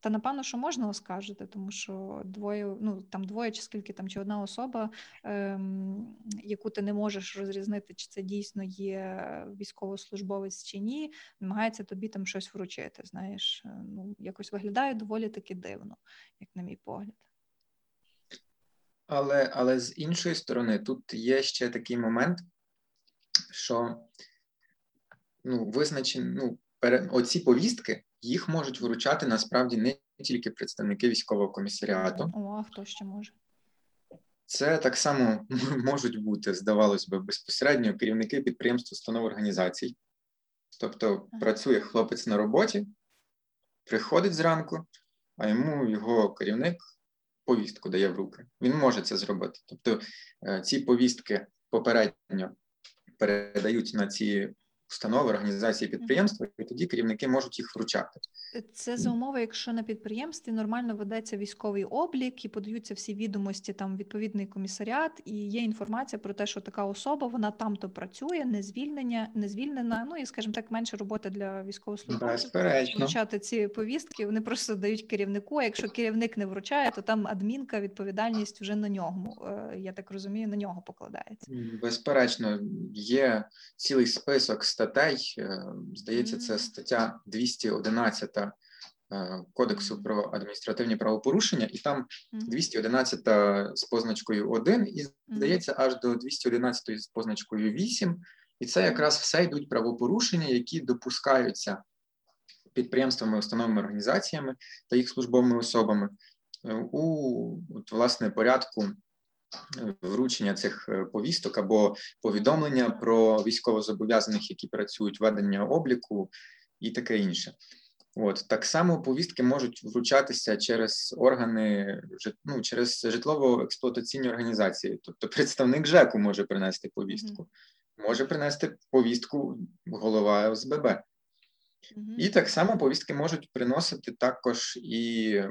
Та напевно, що можна оскаржити, тому що двоє, ну там двоє, чи скільки там, чи одна особа, ем, яку ти не можеш розрізнити, чи це дійсно є військовослужбовець чи ні, намагається тобі там щось вручити. Знаєш, е, ну якось виглядає доволі таки дивно, як на мій погляд. Але але з іншої сторони, тут є ще такий момент, що ну, визначені, ну, пере, оці повістки їх можуть вручати насправді не тільки представники військового комісаріату. О, а хто ще може? Це так само можуть бути, здавалось би, безпосередньо керівники підприємств, установ організацій. Тобто ага. працює хлопець на роботі, приходить зранку, а йому його керівник повістку дає в руки. Він може це зробити. Тобто е, ці повістки попередньо передають на ці установи, організації підприємства, і тоді керівники можуть їх вручати. Це за умови, якщо на підприємстві нормально ведеться військовий облік і подаються всі відомості, там відповідний комісаріат, і є інформація про те, що така особа вона там то працює, не звільнення, не звільнена. Ну і скажімо так, менше роботи для військовослужбовців. Вручати ці повістки. Вони просто дають керівнику. а Якщо керівник не вручає, то там адмінка відповідальність вже на ньому. Е, я так розумію, на нього покладається. Безперечно, є цілий список статей. Е, здається, це стаття 211 е, Кодексу про адміністративні правопорушення, і там 211 з позначкою 1, і здається, аж до 211 з позначкою 8. І це якраз все йдуть правопорушення, які допускаються підприємствами, установами, організаціями та їх службовими особами е, у от, власне порядку вручення цих е, повісток або повідомлення про військовозобов'язаних, які працюють ведення обліку і таке інше. От так само повістки можуть вручатися через органи ну, через житлово-експлуатаційні організації. Тобто, представник ЖЕКу може принести повістку, може принести повістку голова ОСББ. Mm-hmm. І так само повістки можуть приносити також і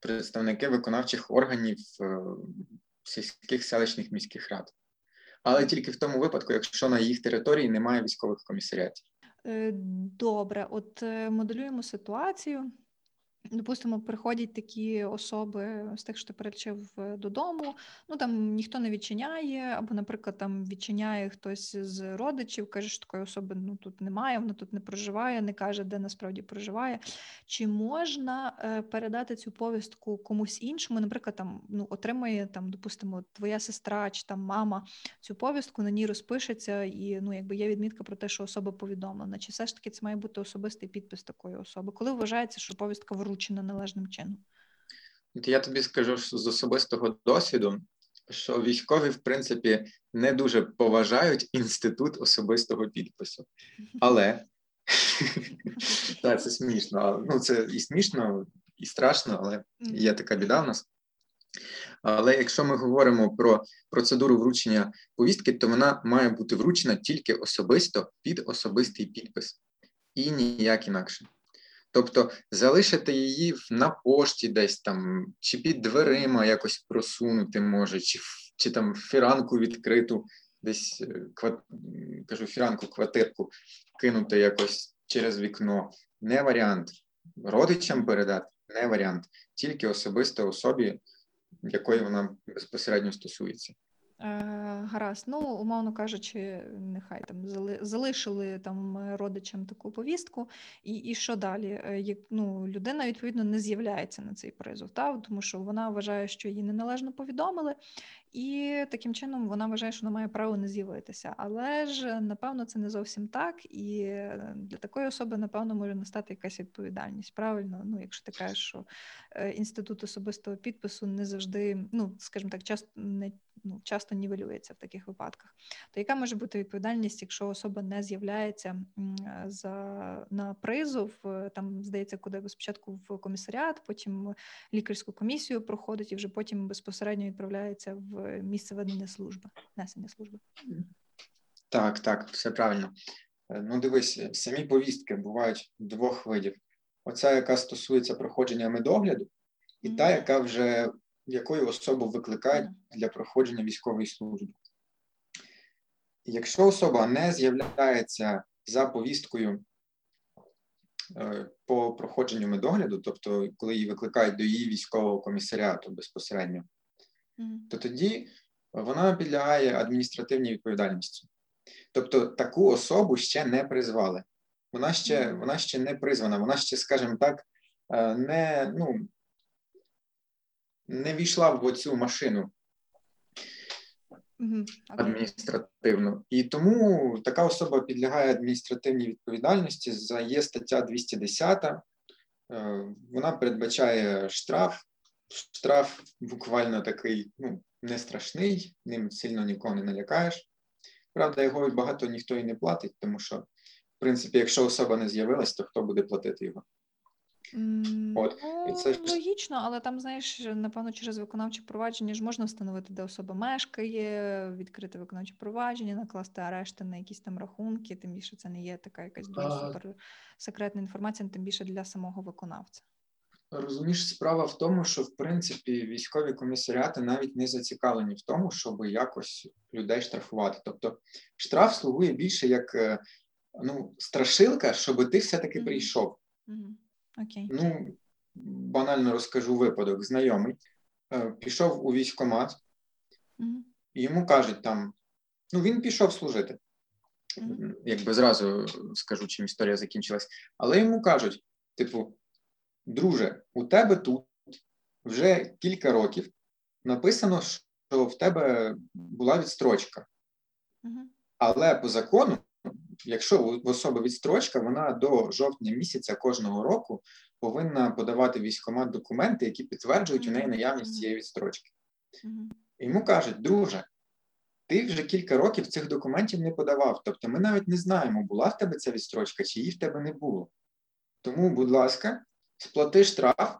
представники виконавчих органів е, сільських селищних міських рад, але тільки в тому випадку, якщо на їх території немає військових комісаріатів. Е, добре, от е, моделюємо ситуацію. Допустимо, приходять такі особи з тих, що ти перелічив е, додому. Ну там ніхто не відчиняє, або, наприклад, там відчиняє хтось з родичів, каже, що такої особи ну тут немає, вона тут не проживає, не каже, де насправді проживає. Чи можна е, передати цю повістку комусь іншому? Наприклад, там ну отримає там, допустимо, твоя сестра чи там мама цю повістку, на ній розпишеться, і ну якби є відмітка про те, що особа повідомлена. Чи все ж таки це має бути особистий підпис такої особи? Коли вважається, що повістка вручена? Вручена належним чином? Я тобі скажу з особистого досвіду, що військові, в принципі, не дуже поважають інститут особистого підпису. Але так, це смішно. Ну, це і смішно, і страшно, але є така біда в нас. Але якщо ми говоримо про процедуру вручення повістки, то вона має бути вручена тільки особисто під особистий підпис і ніяк інакше. Тобто залишити її на пошті десь там, чи під дверима якось просунути може, чи чи там фіранку відкриту, десь е, кват... кажу, фіранку, квартирку кинути якось через вікно. Не варіант. Родичам передати не варіант, тільки особисто особі, якої вона безпосередньо стосується. Е, гаразд, ну, умовно кажучи, нехай там залишили там родичам таку повістку, і і що далі? Е, як ну, людина відповідно не з'являється на цей призов, та? тому що вона вважає, що її неналежно повідомили, і таким чином вона вважає, що вона має право не з'явитися. Але ж напевно це не зовсім так, і для такої особи, напевно, може настати якась відповідальність. Правильно, ну якщо ти кажеш, що е, інститут особистого підпису не завжди, ну скажімо так, часто не ну, часто нівелюється в таких випадках. То яка може бути відповідальність, якщо особа не з'являється за на призов? Е, там здається, куди спочатку в комісаріат, потім лікарську комісію проходить і вже потім безпосередньо відправляється в місце ведення служби, несення служби. Так, так, все правильно. Е, ну, дивись, самі повістки бувають двох видів: оця, яка стосується проходження медогляду, і mm-hmm. та, яка вже якою особу викликають для проходження військової служби. Якщо особа не з'являється за повісткою е, по проходженню медогляду, тобто коли її викликають до її військового комісаріату безпосередньо, то тоді вона підлягає адміністративній відповідальності. Тобто таку особу ще не призвали. Вона ще вона ще не призвана, вона ще, скажімо так, е, не ну, не війшла в оцю машину адміністративну. І тому така особа підлягає адміністративній відповідальності за є стаття 210. Е, вона передбачає штраф. Штраф буквально такий ну, не страшний, ним сильно нікого не налякаєш. Правда, його багато ніхто і не платить, тому що, в принципі, якщо особа не з'явилась, то хто буде платити його? От і це ну, логічно, але там, знаєш, напевно, через виконавче провадження ж можна встановити, де особа мешкає, відкрити виконавче провадження, накласти арешти на якісь там рахунки. Тим більше це не є така якась дуже супер секретна інформація, тим більше для самого виконавця. Розумієш, справа в тому, що в принципі військові комісаріати навіть не зацікавлені в тому, щоб якось людей штрафувати. Тобто штраф слугує більше як е, ну, страшилка, щоб ти все-таки mm-hmm. прийшов. Mm-hmm. Окей. Ну, банально розкажу випадок. Знайомий е, пішов у військкомат, і йому кажуть там: ну, він пішов служити. Угу. Якби зразу скажу, чим історія закінчилась. Але йому кажуть: типу, друже, у тебе тут вже кілька років написано, що в тебе була відстрочка. Угу. Але по закону якщо в особи відстрочка, вона до жовтня місяця кожного року повинна подавати військомат документи, які підтверджують mm-hmm. у неї наявність цієї відстрочки. Mm-hmm. Йому кажуть, друже, ти вже кілька років цих документів не подавав. Тобто ми навіть не знаємо, була в тебе ця відстрочка, чи її в тебе не було. Тому, будь ласка, сплати штраф.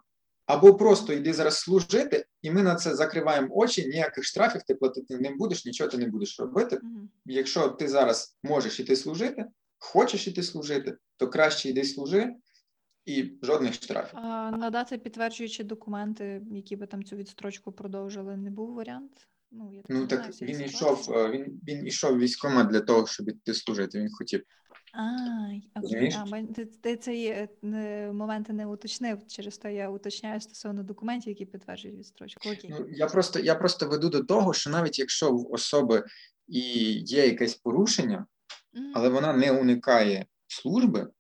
Або просто йди зараз служити, і ми на це закриваємо очі, ніяких штрафів ти платити не будеш, нічого ти не будеш робити. Mm-hmm. Якщо ти зараз можеш іти служити, хочеш іти служити, то краще йди служи і жодних штрафів. А Надати підтверджуючі документи, які би там цю відстрочку продовжили, не був варіант. Ну я так ну так він йшов, він він ішов військома для того, щоб іти служити. Він хотів. А, окей. А, ти, ти цей е, момент не уточнив, через то я уточняю стосовно документів, які підтверджують відстрочку. Окей. Ну, я просто я просто веду до того, що навіть якщо в особи і є якесь порушення, Мгм, але вона не уникає служби,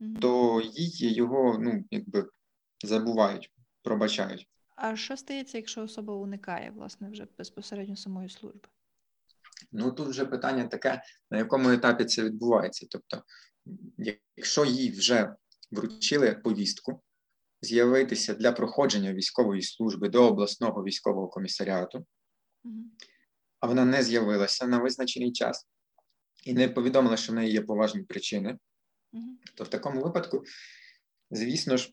мгм. то їй його ну якби забувають, пробачають. А що стається, якщо особа уникає власне вже безпосередньо самої служби? Ну тут вже питання таке, на якому етапі це відбувається. Тобто, якщо їй вже вручили повістку з'явитися для проходження військової служби до обласного військового комісаріату, Мгм. а вона не з'явилася на визначений час і не повідомила, що в неї є поважні причини, Мгм. то в такому випадку, звісно ж,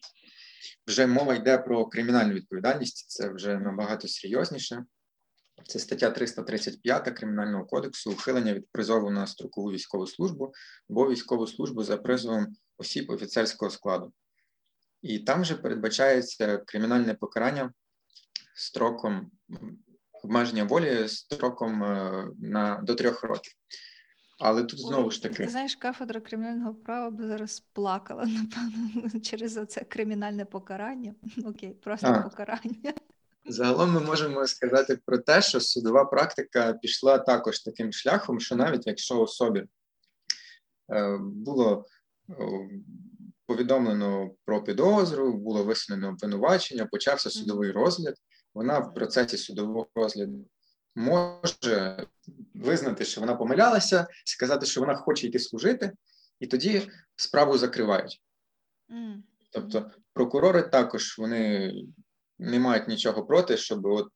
вже мова йде про кримінальну відповідальність, це вже набагато серйозніше. Це стаття 335 Кримінального кодексу ухилення від призову на строкову військову службу або військову службу за призовом осіб офіцерського складу. І там вже передбачається кримінальне покарання строком обмеження волі строком е, на до трьох років. Але тут знову ж таки. Ти знаєш, кафедра кримінального права би зараз плакала, напевно, через це кримінальне покарання. Окей, просто А. покарання. Загалом ми можемо сказати про те, що судова практика пішла також таким шляхом, що навіть якщо особі е, було е, повідомлено про підозру, було висунено обвинувачення, почався судовий розгляд, вона в процесі судового розгляду може визнати, що вона помилялася, сказати, що вона хоче йти служити, і тоді справу закривають. Тобто прокурори також вони не мають нічого проти, щоб от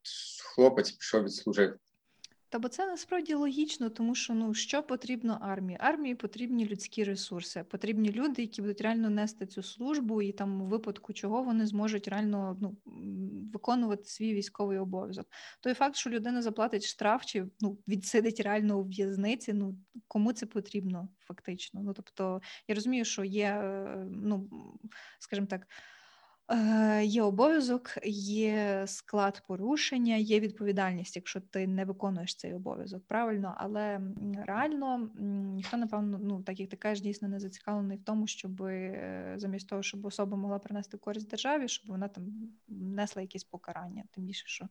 хлопець пішов відслужити. Та бо це насправді логічно, тому що ну що потрібно армії? Армії потрібні людські ресурси, потрібні люди, які будуть реально нести цю службу, і там у випадку чого вони зможуть реально ну виконувати свій військовий обов'язок. Той факт, що людина заплатить штраф чи ну відсидить реально у в'язниці, ну кому це потрібно фактично? Ну тобто я розумію, що є, е, ну скажімо так. Е, Є обов'язок, є склад порушення, є відповідальність, якщо ти не виконуєш цей обов'язок, правильно, але реально ніхто, напевно, ну так як ти кажеш, дійсно не зацікавлений в тому, щоб е, замість того, щоб особа могла принести користь державі, щоб вона там несла якісь покарання. Тим більше, що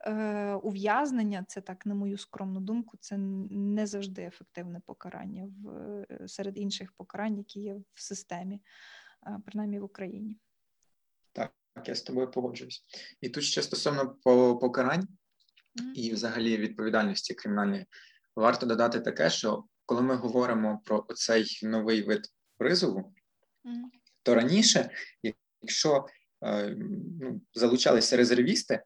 е, ув'язнення, це так, на мою скромну думку, це не завжди ефективне покарання в е, серед інших покарань, які є в системі, принаймні в Україні. Так, я з тобою погоджуюсь. І тут ще стосовно по- покарань і взагалі відповідальності кримінальної, варто додати таке, що коли ми говоримо про цей новий вид призову, то раніше, якщо е, ну, залучалися резервісти,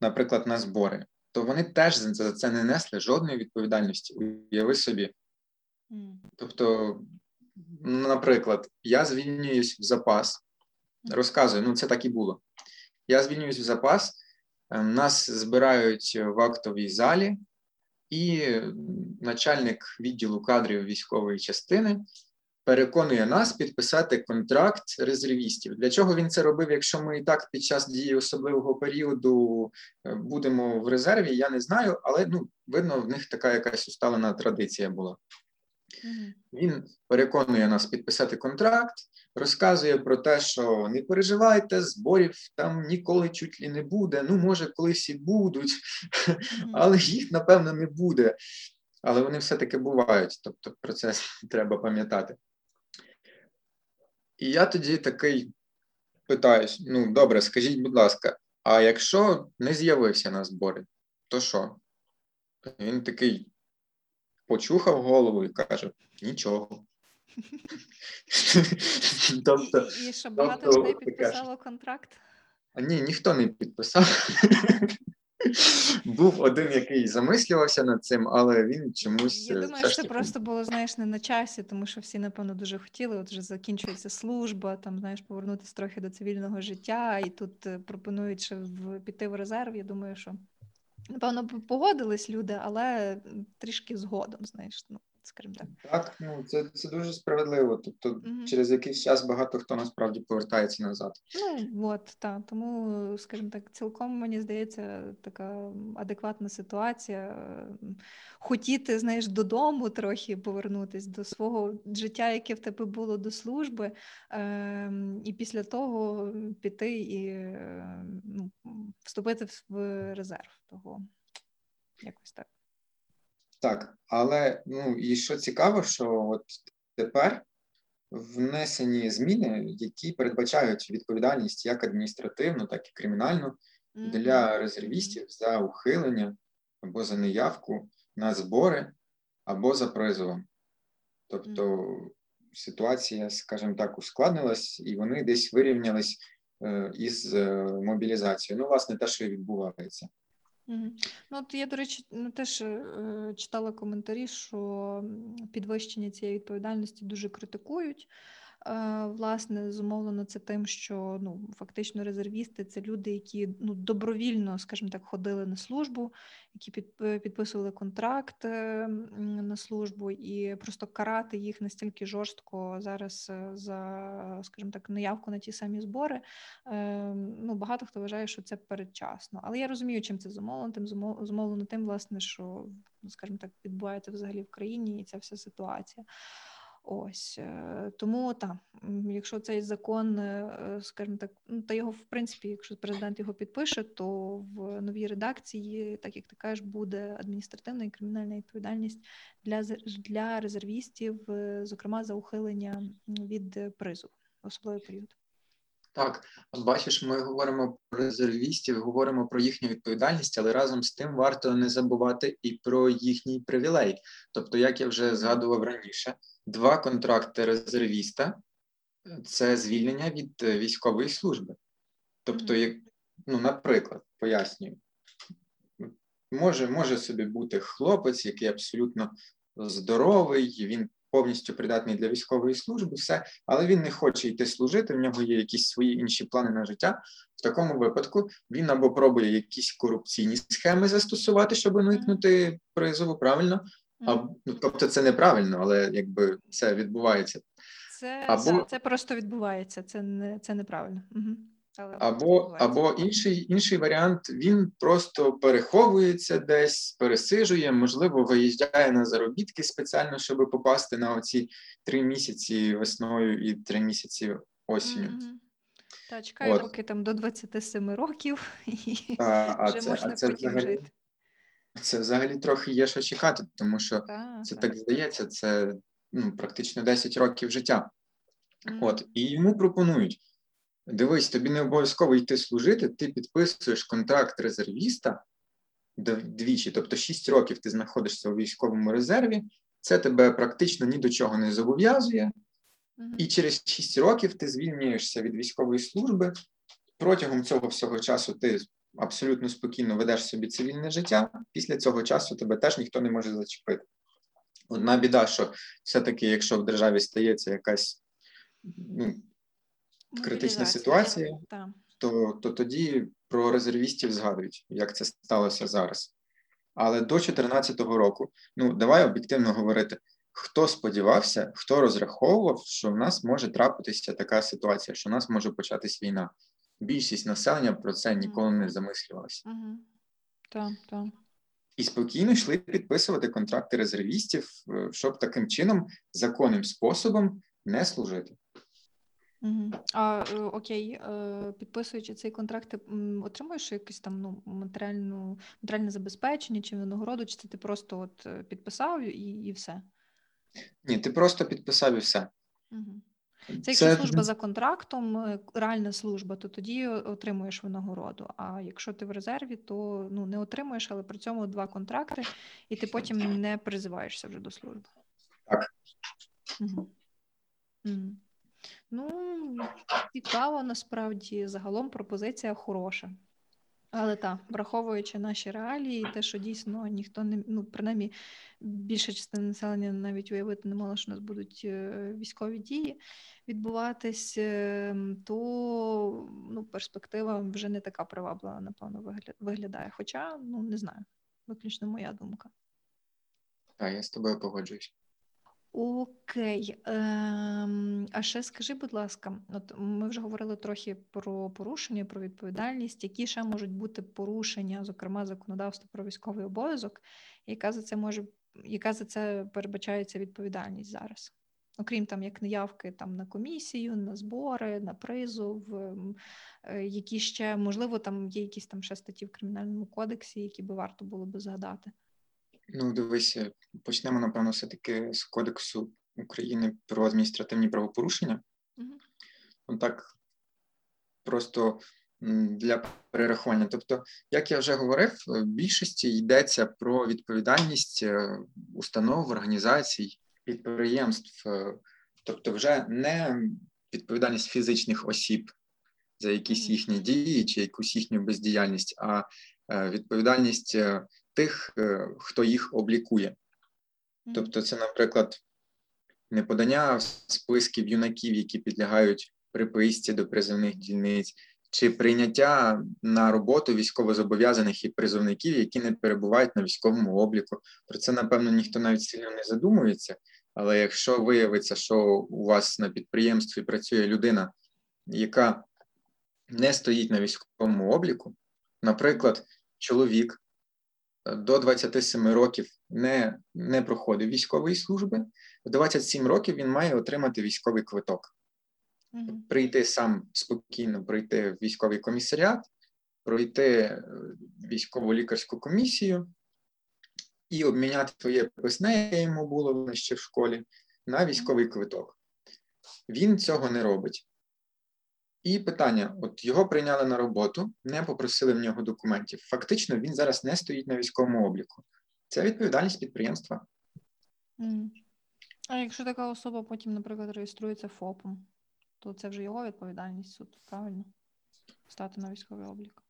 наприклад, на збори, то вони теж за це не несли жодної відповідальності. Уяви собі, Тобто, наприклад, я звільнююсь в запас, розказую, ну це так і було. Я звільнююсь в запас, е, нас збирають в актовій залі, і начальник відділу кадрів військової частини переконує нас підписати контракт резервістів. Для чого він це робив? Якщо ми і так під час дії особливого періоду е, будемо в резерві, я не знаю, але ну видно, в них така якась усталена традиція була. Він переконує нас підписати контракт, розказує про те, що не переживайте, зборів там ніколи чуть ли не буде. Ну, може, колись і будуть, але їх, напевно, не буде. Але вони все-таки бувають. Тобто про це треба пам'ятати. І я тоді такий питаюсь: ну, добре, скажіть, будь ласка, а якщо не з'явився на збори, то що? Він такий почухав голову і каже: нічого. тобто, І, і що багато тобто людей підписало контракт. а ні, ніхто не підписав. Був один, який замислювався над цим, але він чомусь. Я е, думаю, що це просто було, знаєш, не на часі, тому що всі, напевно, дуже хотіли. От вже закінчується служба, там, знаєш, повернутися трохи до цивільного життя, і тут е, пропонують ще в, піти в резерв. Я думаю, що напевно погодились люди, але трішки згодом, знаєш. Ну, скажімо так. Так, ну це, це дуже справедливо. Тобто, Мгм. через якийсь час багато хто насправді повертається назад. Ну от так. Тому, скажімо так, цілком мені здається, така адекватна ситуація. Хотіти, знаєш, додому трохи повернутися до свого життя, яке в тебе було до служби, ем, і після того піти і е, ну, вступити в резерв. Того якось так. Так, але ну і що цікаво, що от тепер внесені зміни, які передбачають відповідальність як адміністративну, так і кримінальну для резервістів за ухилення або за неявку на збори або за призовом. Тобто ситуація, скажімо так, ускладнилась, і вони десь вирівнялись е, із е, мобілізацією. Ну, власне, те, що і відбувається. Ну, от я, до речі, теж е, читала коментарі, що підвищення цієї відповідальності дуже критикують. Е, власне, зумовлено це тим, що ну, фактично резервісти це люди, які ну, добровільно, скажімо так, ходили на службу, які е, підписували контракт е, на службу, і просто карати їх настільки жорстко зараз за, скажімо так, неявку на ті самі збори. Ну, багато хто вважає, що це передчасно. Але я розумію, чим це зумовлено. Тим зумовлено тим, власне, що, скажімо так, відбувається взагалі в країні і ця вся ситуація. Ось е, тому так, якщо цей закон, е, скажімо так, ну та його в принципі, якщо президент його підпише, то в новій редакції, так як ти кажеш, буде адміністративна і кримінальна відповідальність для для резервістів, е, зокрема за ухилення від призову особливий період. Так, бачиш, ми говоримо про резервістів, говоримо про їхню відповідальність, але разом з тим варто не забувати і про їхній привілей. Тобто, як я вже згадував раніше, два контракти резервіста це звільнення від е, військової служби. Тобто, як, ну, наприклад, пояснюю, може, може собі бути хлопець, який абсолютно здоровий, він повністю придатний для військової служби, все, але він не хоче йти служити, в нього є якісь свої інші плани на життя. В такому випадку він або пробує якісь корупційні схеми застосувати, щоб уникнути призову, правильно? А, ну, тобто це неправильно, але якби це відбувається. Це, Або- це, це просто відбувається, це не це неправильно. Угу. Але Або, або інший, інший варіант, він просто переховується десь, пересижує, можливо, виїжджає на заробітки спеціально, щоб попасти на оці три місяці весною і три місяці осінню. Мгм. Та чекаю, От. поки там до 27 років, і А, а вже це, можна а це потім взагалі, жити. Це взагалі трохи є що чекати, тому що Та, це та. так здається, це ну, практично 10 років життя. Мгм. От, і йому пропонують: дивись, тобі не обов'язково йти служити, ти підписуєш контракт резервіста дв- двічі, тобто 6 років ти знаходишся у військовому резерві, це тебе практично ні до чого не зобов'язує, Мгм. і через 6 років ти звільняєшся від військової служби. Протягом цього всього часу ти абсолютно спокійно ведеш собі цивільне життя. Після цього часу тебе теж ніхто не може зачепити. Одна біда, що все-таки, якщо в державі стається якась ну, критична ситуація, то, то тоді про резервістів згадують, як це сталося зараз. Але до 2014 року, ну давай об'єктивно говорити, хто сподівався, хто розраховував, що в нас може трапитися така ситуація, що в нас може початись війна. Більшість населення про це ніколи не замислювалася. Так, так. І спокійно йшли підписувати контракти резервістів, е, щоб таким чином законним способом не служити. А е, окей, е, підписуючи цей контракт, ти отримуєш якесь там ну, матеріальну, матеріальне забезпечення чи винагороду, чи це ти просто от підписав і, і все? Ні, ти просто підписав і все. Угу. Це якщо служба за контрактом, е, реальна служба, то тоді отримуєш винагороду. А якщо ти в резерві, то ну не отримуєш, але при цьому два контракти, і ти потім не призиваєшся вже до служби. Так. Угу. Угу. Ну, цікаво, насправді, загалом пропозиція хороша. Але так, враховуючи наші реалії, те, що дійсно ніхто не ну, принаймні більша частина населення навіть уявити не мала, що у нас будуть е, військові дії відбуватись, е, то ну, перспектива вже не така приваблива, напевно, вигля- виглядає. Хоча, ну не знаю, виключно моя думка. Так, я з тобою погоджуюсь. Окей. Ем, а ще скажи, будь ласка, от ми вже говорили трохи про порушення, про відповідальність. Які ще можуть бути порушення, зокрема законодавство про військовий обов'язок, яка за це може, яка за це передбачається відповідальність зараз? Окрім там як неявки там на комісію, на збори, на призов, ем, е, які ще можливо там є якісь там ще статті в кримінальному кодексі, які би варто було би згадати. Ну, дивися, почнемо, напевно, все-таки з Кодексу України про адміністративні правопорушення. Мгм. Ну, так просто для перерахування. Тобто, як я вже говорив, в більшості йдеться про відповідальність е, установ, організацій, підприємств, е, тобто, вже не відповідальність фізичних осіб за якісь їхні дії чи якусь їхню бездіяльність, а е, відповідальність е, тих, е, хто їх облікує. Тобто, це, наприклад, неподання списків юнаків, які підлягають приписці до призовних дільниць, чи прийняття на роботу військовозобов'язаних і призовників, які не перебувають на військовому обліку. Про це, напевно, ніхто навіть сильно не задумується. Але якщо виявиться, що у вас на підприємстві працює людина, яка не стоїть на військовому обліку, наприклад, чоловік до 27 років не, не проходив військової служби, в 27 років він має отримати військовий квиток Мгм. прийти сам спокійно, пройти в військовий комісаріат, пройти е, військову лікарську комісію і обміняти своє писне, йому було ще в школі, на військовий квиток. Він цього не робить. І питання: от його прийняли на роботу, не попросили в нього документів. Фактично, він зараз не стоїть на військовому обліку. Це відповідальність підприємства. А якщо така особа потім, наприклад, реєструється ФОПом, то це вже його відповідальність суд, правильно? Стати на військовий облік.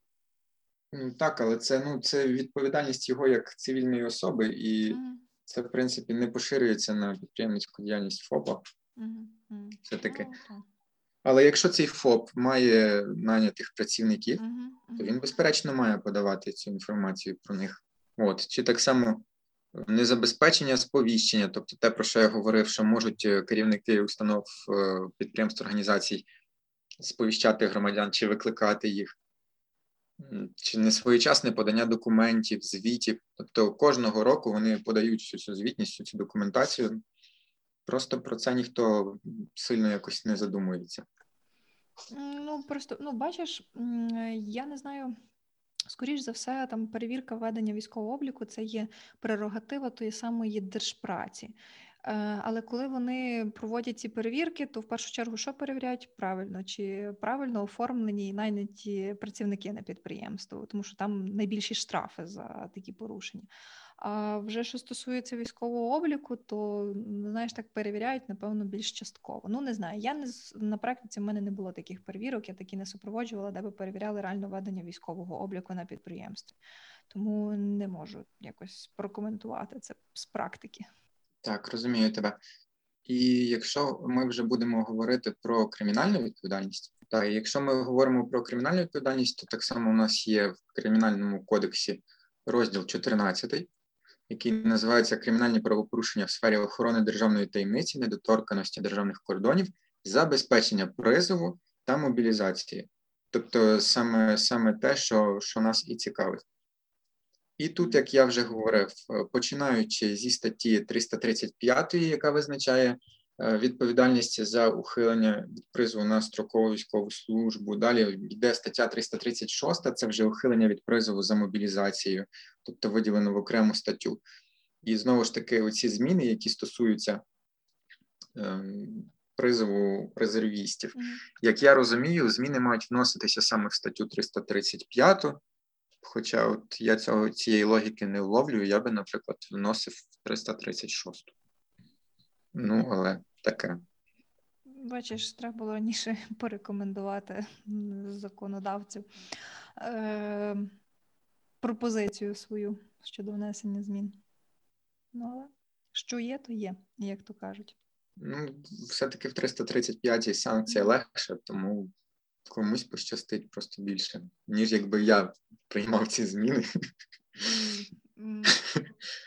Ну, Так, але це ну це відповідальність його як цивільної особи, і Мгм. це в принципі не поширюється на підприємницьку діяльність ФОПа. Мгм. Все таки. Так. Але якщо цей ФОП має нанятих працівників, то він безперечно має подавати цю інформацію про них. От чи так само незабезпечення сповіщення, тобто те, про що я говорив, що можуть е, керівники установ е, підприємств організацій сповіщати громадян чи викликати їх, чи несвоєчасне подання документів, звітів. Тобто кожного року вони подають всю цю звітність, всю цю документацію. Просто про це ніхто сильно якось не задумується. Ну, просто, ну, бачиш, я не знаю. Скоріш за все, там перевірка ведення військового обліку це є прерогатива тої самої держпраці. Е, Але коли вони проводять ці перевірки, то в першу чергу що перевіряють правильно, чи правильно оформлені і найняті працівники на підприємство, тому що там найбільші штрафи за такі порушення. А вже що стосується військового обліку, то ну, знаєш, так перевіряють, напевно, більш частково. Ну не знаю. Я не на практиці в мене не було таких перевірок, я такі не супроводжувала, де би перевіряли реально ведення військового обліку на підприємстві. Тому не можу якось прокоментувати це з практики. Так, розумію тебе. І якщо ми вже будемо говорити про кримінальну відповідальність, так, і якщо ми говоримо про кримінальну відповідальність, то так само у нас є в кримінальному кодексі розділ 14, який називається Кримінальні правопорушення в сфері охорони державної таємниці, недоторканості державних кордонів, забезпечення призову та мобілізації. Тобто саме, саме те, що, що нас і цікавить. І тут, як я вже говорив, е, починаючи зі статті 335, яка визначає відповідальність за ухилення від призову на строкову військову службу. Далі йде стаття 336, це вже ухилення від призову за мобілізацією, тобто виділено в окрему статтю. І знову ж таки, оці зміни, які стосуються ем, призову резервістів, як я розумію, зміни мають вноситися саме в статтю 335, Хоча от я цього цієї логіки не вловлюю, я би, наприклад, вносив в 336. Ну, але таке. Бачиш, треба було раніше порекомендувати законодавцю е, пропозицію свою щодо внесення змін. Ну, але що є, то є, як то кажуть. Ну, все-таки в 335 санкція легше, тому комусь пощастить просто більше, ніж якби я приймав ці зміни.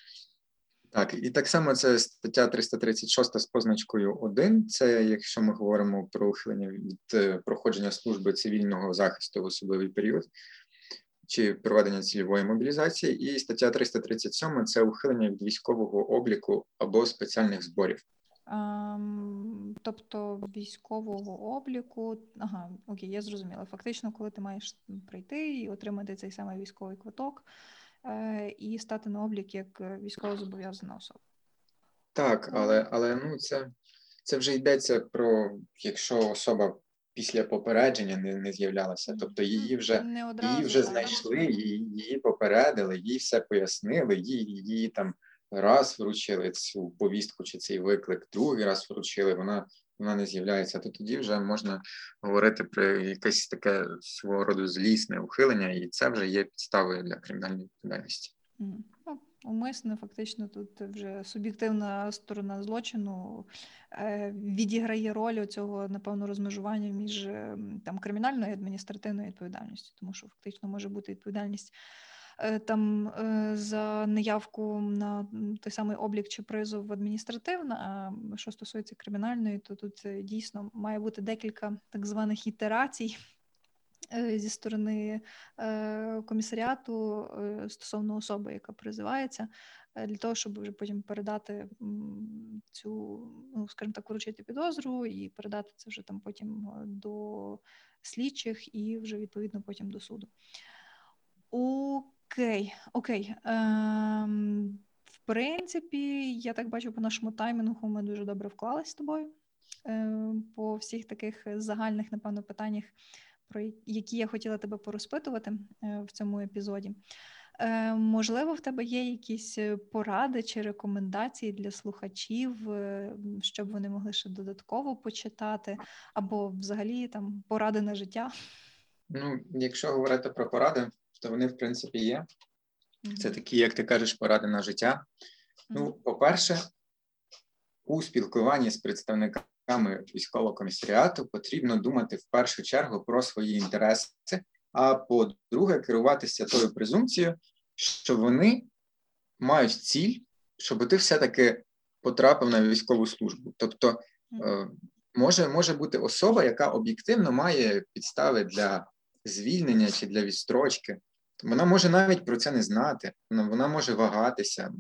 Так, і так само це стаття 336 з позначкою 1. Це якщо ми говоримо про ухилення від е, проходження служби цивільного захисту в особливий період чи проведення цільової мобілізації, і стаття 337 це ухилення від військового обліку або спеціальних зборів. Ам, тобто військового обліку. Ага, окей, я зрозуміла. Фактично, коли ти маєш прийти і отримати цей самий військовий квиток і стати на облік як е, військовозобов'язана особа. Так, але але ну це це вже йдеться про якщо особа після попередження не не з'являлася, тобто її вже Не одразу, її вже знайшли, її, її попередили, їй все пояснили, їй її там раз вручили цю повістку чи цей виклик, другий раз вручили, вона вона не з'являється, то тоді вже можна говорити про якесь таке свого роду злісне ухилення, і це вже є підставою для кримінальної відповідальності. Ну, умисне, фактично, тут вже суб'єктивна сторона злочину е, відіграє роль цього, напевно, розмежування між там кримінальною і адміністративною відповідальністю, тому що фактично може бути відповідальність там е, за неявку на той самий облік чи призов адміністративна. А що стосується кримінальної, то тут е, дійсно має бути декілька так званих ітерацій е, зі сторони е, комісаріату е, стосовно особи, яка призивається, е, для того, щоб вже потім передати цю, ну скажімо так, вручити підозру і передати це вже там потім е, до слідчих і вже відповідно потім до суду. Окей, окей. Ем, в принципі, я так бачу по нашому таймінгу, ми дуже добре вклались з тобою е, по всіх таких загальних, напевно, питаннях, про які я хотіла тебе порозпитувати е, в цьому епізоді. Е, Можливо, в тебе є якісь е, поради чи рекомендації для слухачів, е, щоб вони могли ще додатково почитати, або взагалі там поради на життя? Ну, якщо говорити про поради, то вони в принципі є. Це такі, як ти кажеш, поради на життя. Ну, по-перше, у спілкуванні з представниками військового комісаріату потрібно думати в першу чергу про свої інтереси, а по-друге, керуватися тою презумпцією, що вони мають ціль, щоб ти все-таки потрапив на військову службу. Тобто, е, може, може бути особа, яка об'єктивно має підстави для звільнення чи для відстрочки. Вона може навіть про це не знати, вона, вона може вагатися.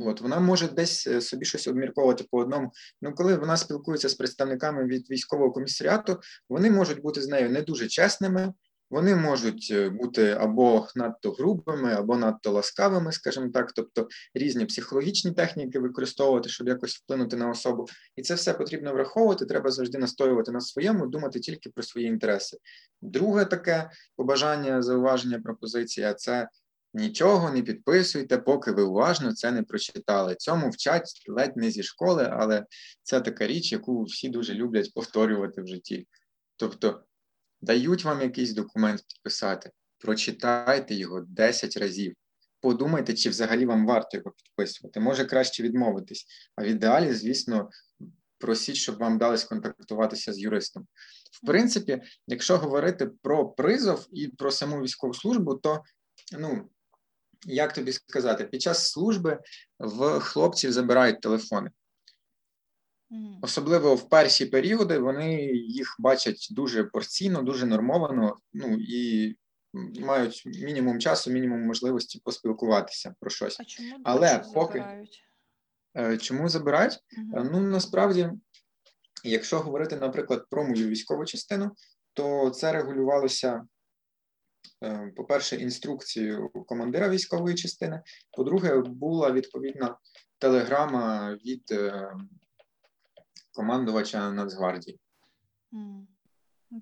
От вона може десь е, собі щось обмірковувати по одному. Ну, коли вона спілкується з представниками від військового комісаріату, вони можуть бути з нею не дуже чесними, вони можуть е, бути або надто грубими, або надто ласкавими, скажімо так, тобто різні психологічні техніки використовувати, щоб якось вплинути на особу. І це все потрібно враховувати. Треба завжди настоювати на своєму, думати тільки про свої інтереси. Друге таке побажання, зауваження, пропозиція це Нічого не підписуйте, поки ви уважно це не прочитали. Цьому вчать ледь не зі школи, але це така річ, яку всі дуже люблять повторювати в житті. Тобто дають вам якийсь документ підписати, прочитайте його 10 разів. Подумайте, чи взагалі вам варто його підписувати. Може краще відмовитись. А в ідеалі, звісно, просіть, щоб вам дали сконтактуватися з юристом. В принципі, якщо говорити про призов і про саму військову службу, то ну як тобі сказати, під час служби в хлопців забирають телефони. Особливо в перші періоди вони їх бачать дуже порційно, дуже нормовано, ну і мають мінімум часу, мінімум можливості поспілкуватися про щось. А чому Але поки- забирають? Е, Чому забирають? Е, Ну насправді, якщо говорити, наприклад, про мою військову частину, то це регулювалося, е, по-перше, інструкцією командира військової частини. По-друге, була відповідна телеграма від командувача Нацгвардії. Ну,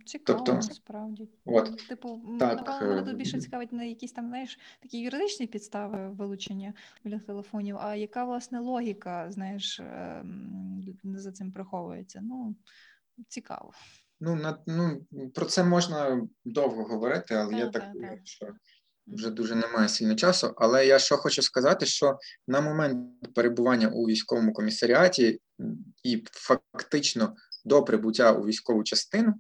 Цікаво, Тобто, насправді. от, Ну, Типу, так, напевно, мене е, тут більше цікавить не якісь там, знаєш, такі юридичні підстави вилучення біля телефонів, а яка власне логіка, знаєш, ем, за цим приховується. Ну, цікаво. Ну, на, ну, про це можна довго говорити, але я Та, так та, думаю, що вже дуже немає сильно часу. Але я що хочу сказати, що на момент перебування у військовому комісаріаті і фактично до прибуття у військову частину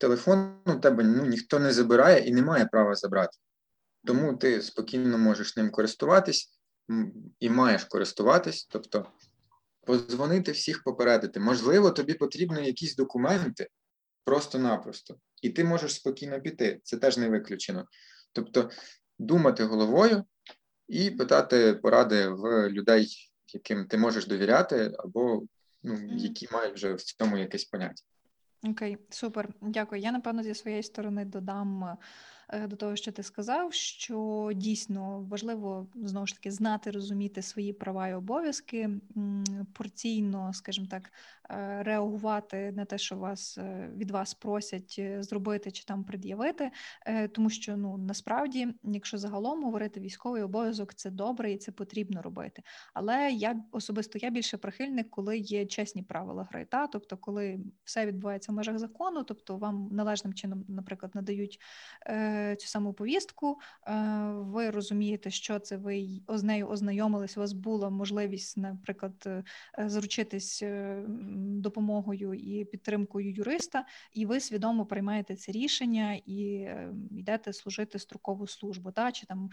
телефон у тебе ну, ніхто не забирає і не має права забрати. Тому ти спокійно можеш ним користуватись, і маєш користуватись, тобто позвонити всіх попередити. Можливо, тобі потрібні якісь документи просто-напросто, і ти можеш спокійно піти. Це теж не виключено. Тобто, думати головою і питати поради в людей, яким ти можеш довіряти, або ну, які мають вже в цьому якесь поняття. Окей, супер, дякую. Я напевно зі своєї сторони додам до того, що ти сказав, що дійсно важливо знову ж таки знати, розуміти свої права і обов'язки, порційно, скажімо так, е, реагувати на те, що вас е, від вас просять зробити чи там пред'явити, тому що ну насправді, якщо загалом говорити військовий обов'язок, це добре і це потрібно робити. Але я особисто я більше прихильник, коли є чесні правила гри, та тобто, коли все відбувається в межах закону, тобто вам належним чином, наприклад, надають цю саму повістку, е, ви розумієте, що це ви з нею ознайомились, у вас була можливість, наприклад, е, заручитись е, допомогою і підтримкою юриста, і ви свідомо приймаєте це рішення і йдете служити строкову службу, та чи там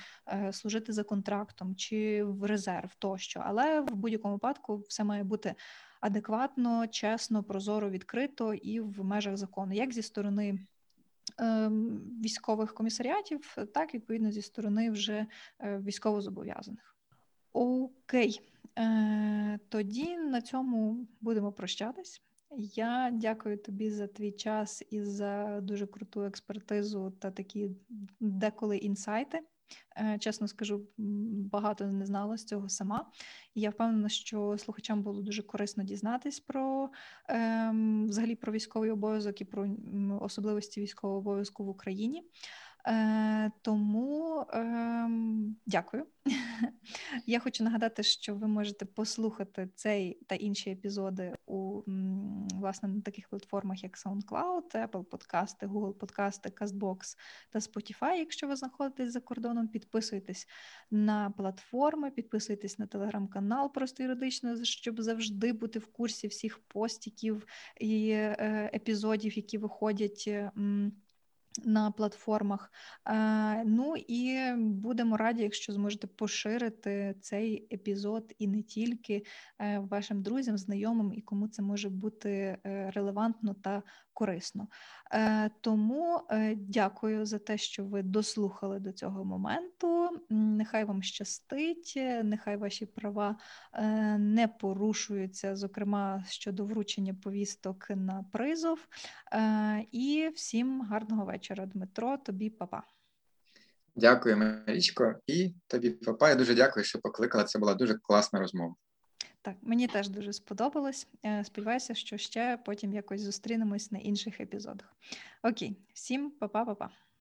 служити за контрактом, чи в резерв тощо. Але в будь-якому випадку все має бути. Адекватно, чесно, прозоро, відкрито і в межах закону, як зі сторони військових комісаріатів, так відповідно зі сторони вже е, військовозобов'язаних. Окей, е, тоді на цьому будемо прощатись. Я дякую тобі за твій час і за дуже круту експертизу та такі деколи інсайти. Е, чесно скажу, багато не знала з цього сама. І я впевнена, що слухачам було дуже корисно дізнатись про ем, взагалі про військовий обов'язок і про особливості військового обов'язку в Україні. Е, Тому е, дякую. Я хочу нагадати, що ви можете послухати цей та інші епізоди у власне на таких платформах, як SoundCloud, Apple Подкасти, Google Подкасти, CastBox та Spotify. Якщо ви знаходитесь за кордоном, підписуйтесь на платформи, підписуйтесь на телеграм-канал просто юридично, щоб завжди бути в курсі всіх постіків і е, епізодів, які виходять на платформах. Е, ну і будемо раді, якщо зможете поширити цей епізод і не тільки е, вашим друзям, знайомим і кому це може бути е, релевантно та корисно. Тому дякую за те, що ви дослухали до цього моменту. Нехай вам щастить, нехай ваші права не порушуються, зокрема щодо вручення повісток на призов. І всім гарного вечора, Дмитро. Тобі папа. Дякую, Марічко, і тобі, папа. Я дуже дякую, що покликала. Це була дуже класна розмова. Так, мені теж дуже сподобалось. Е, сподіваюся, що ще потім якось зустрінемось на інших епізодах. Окей, всім па-па-па-па.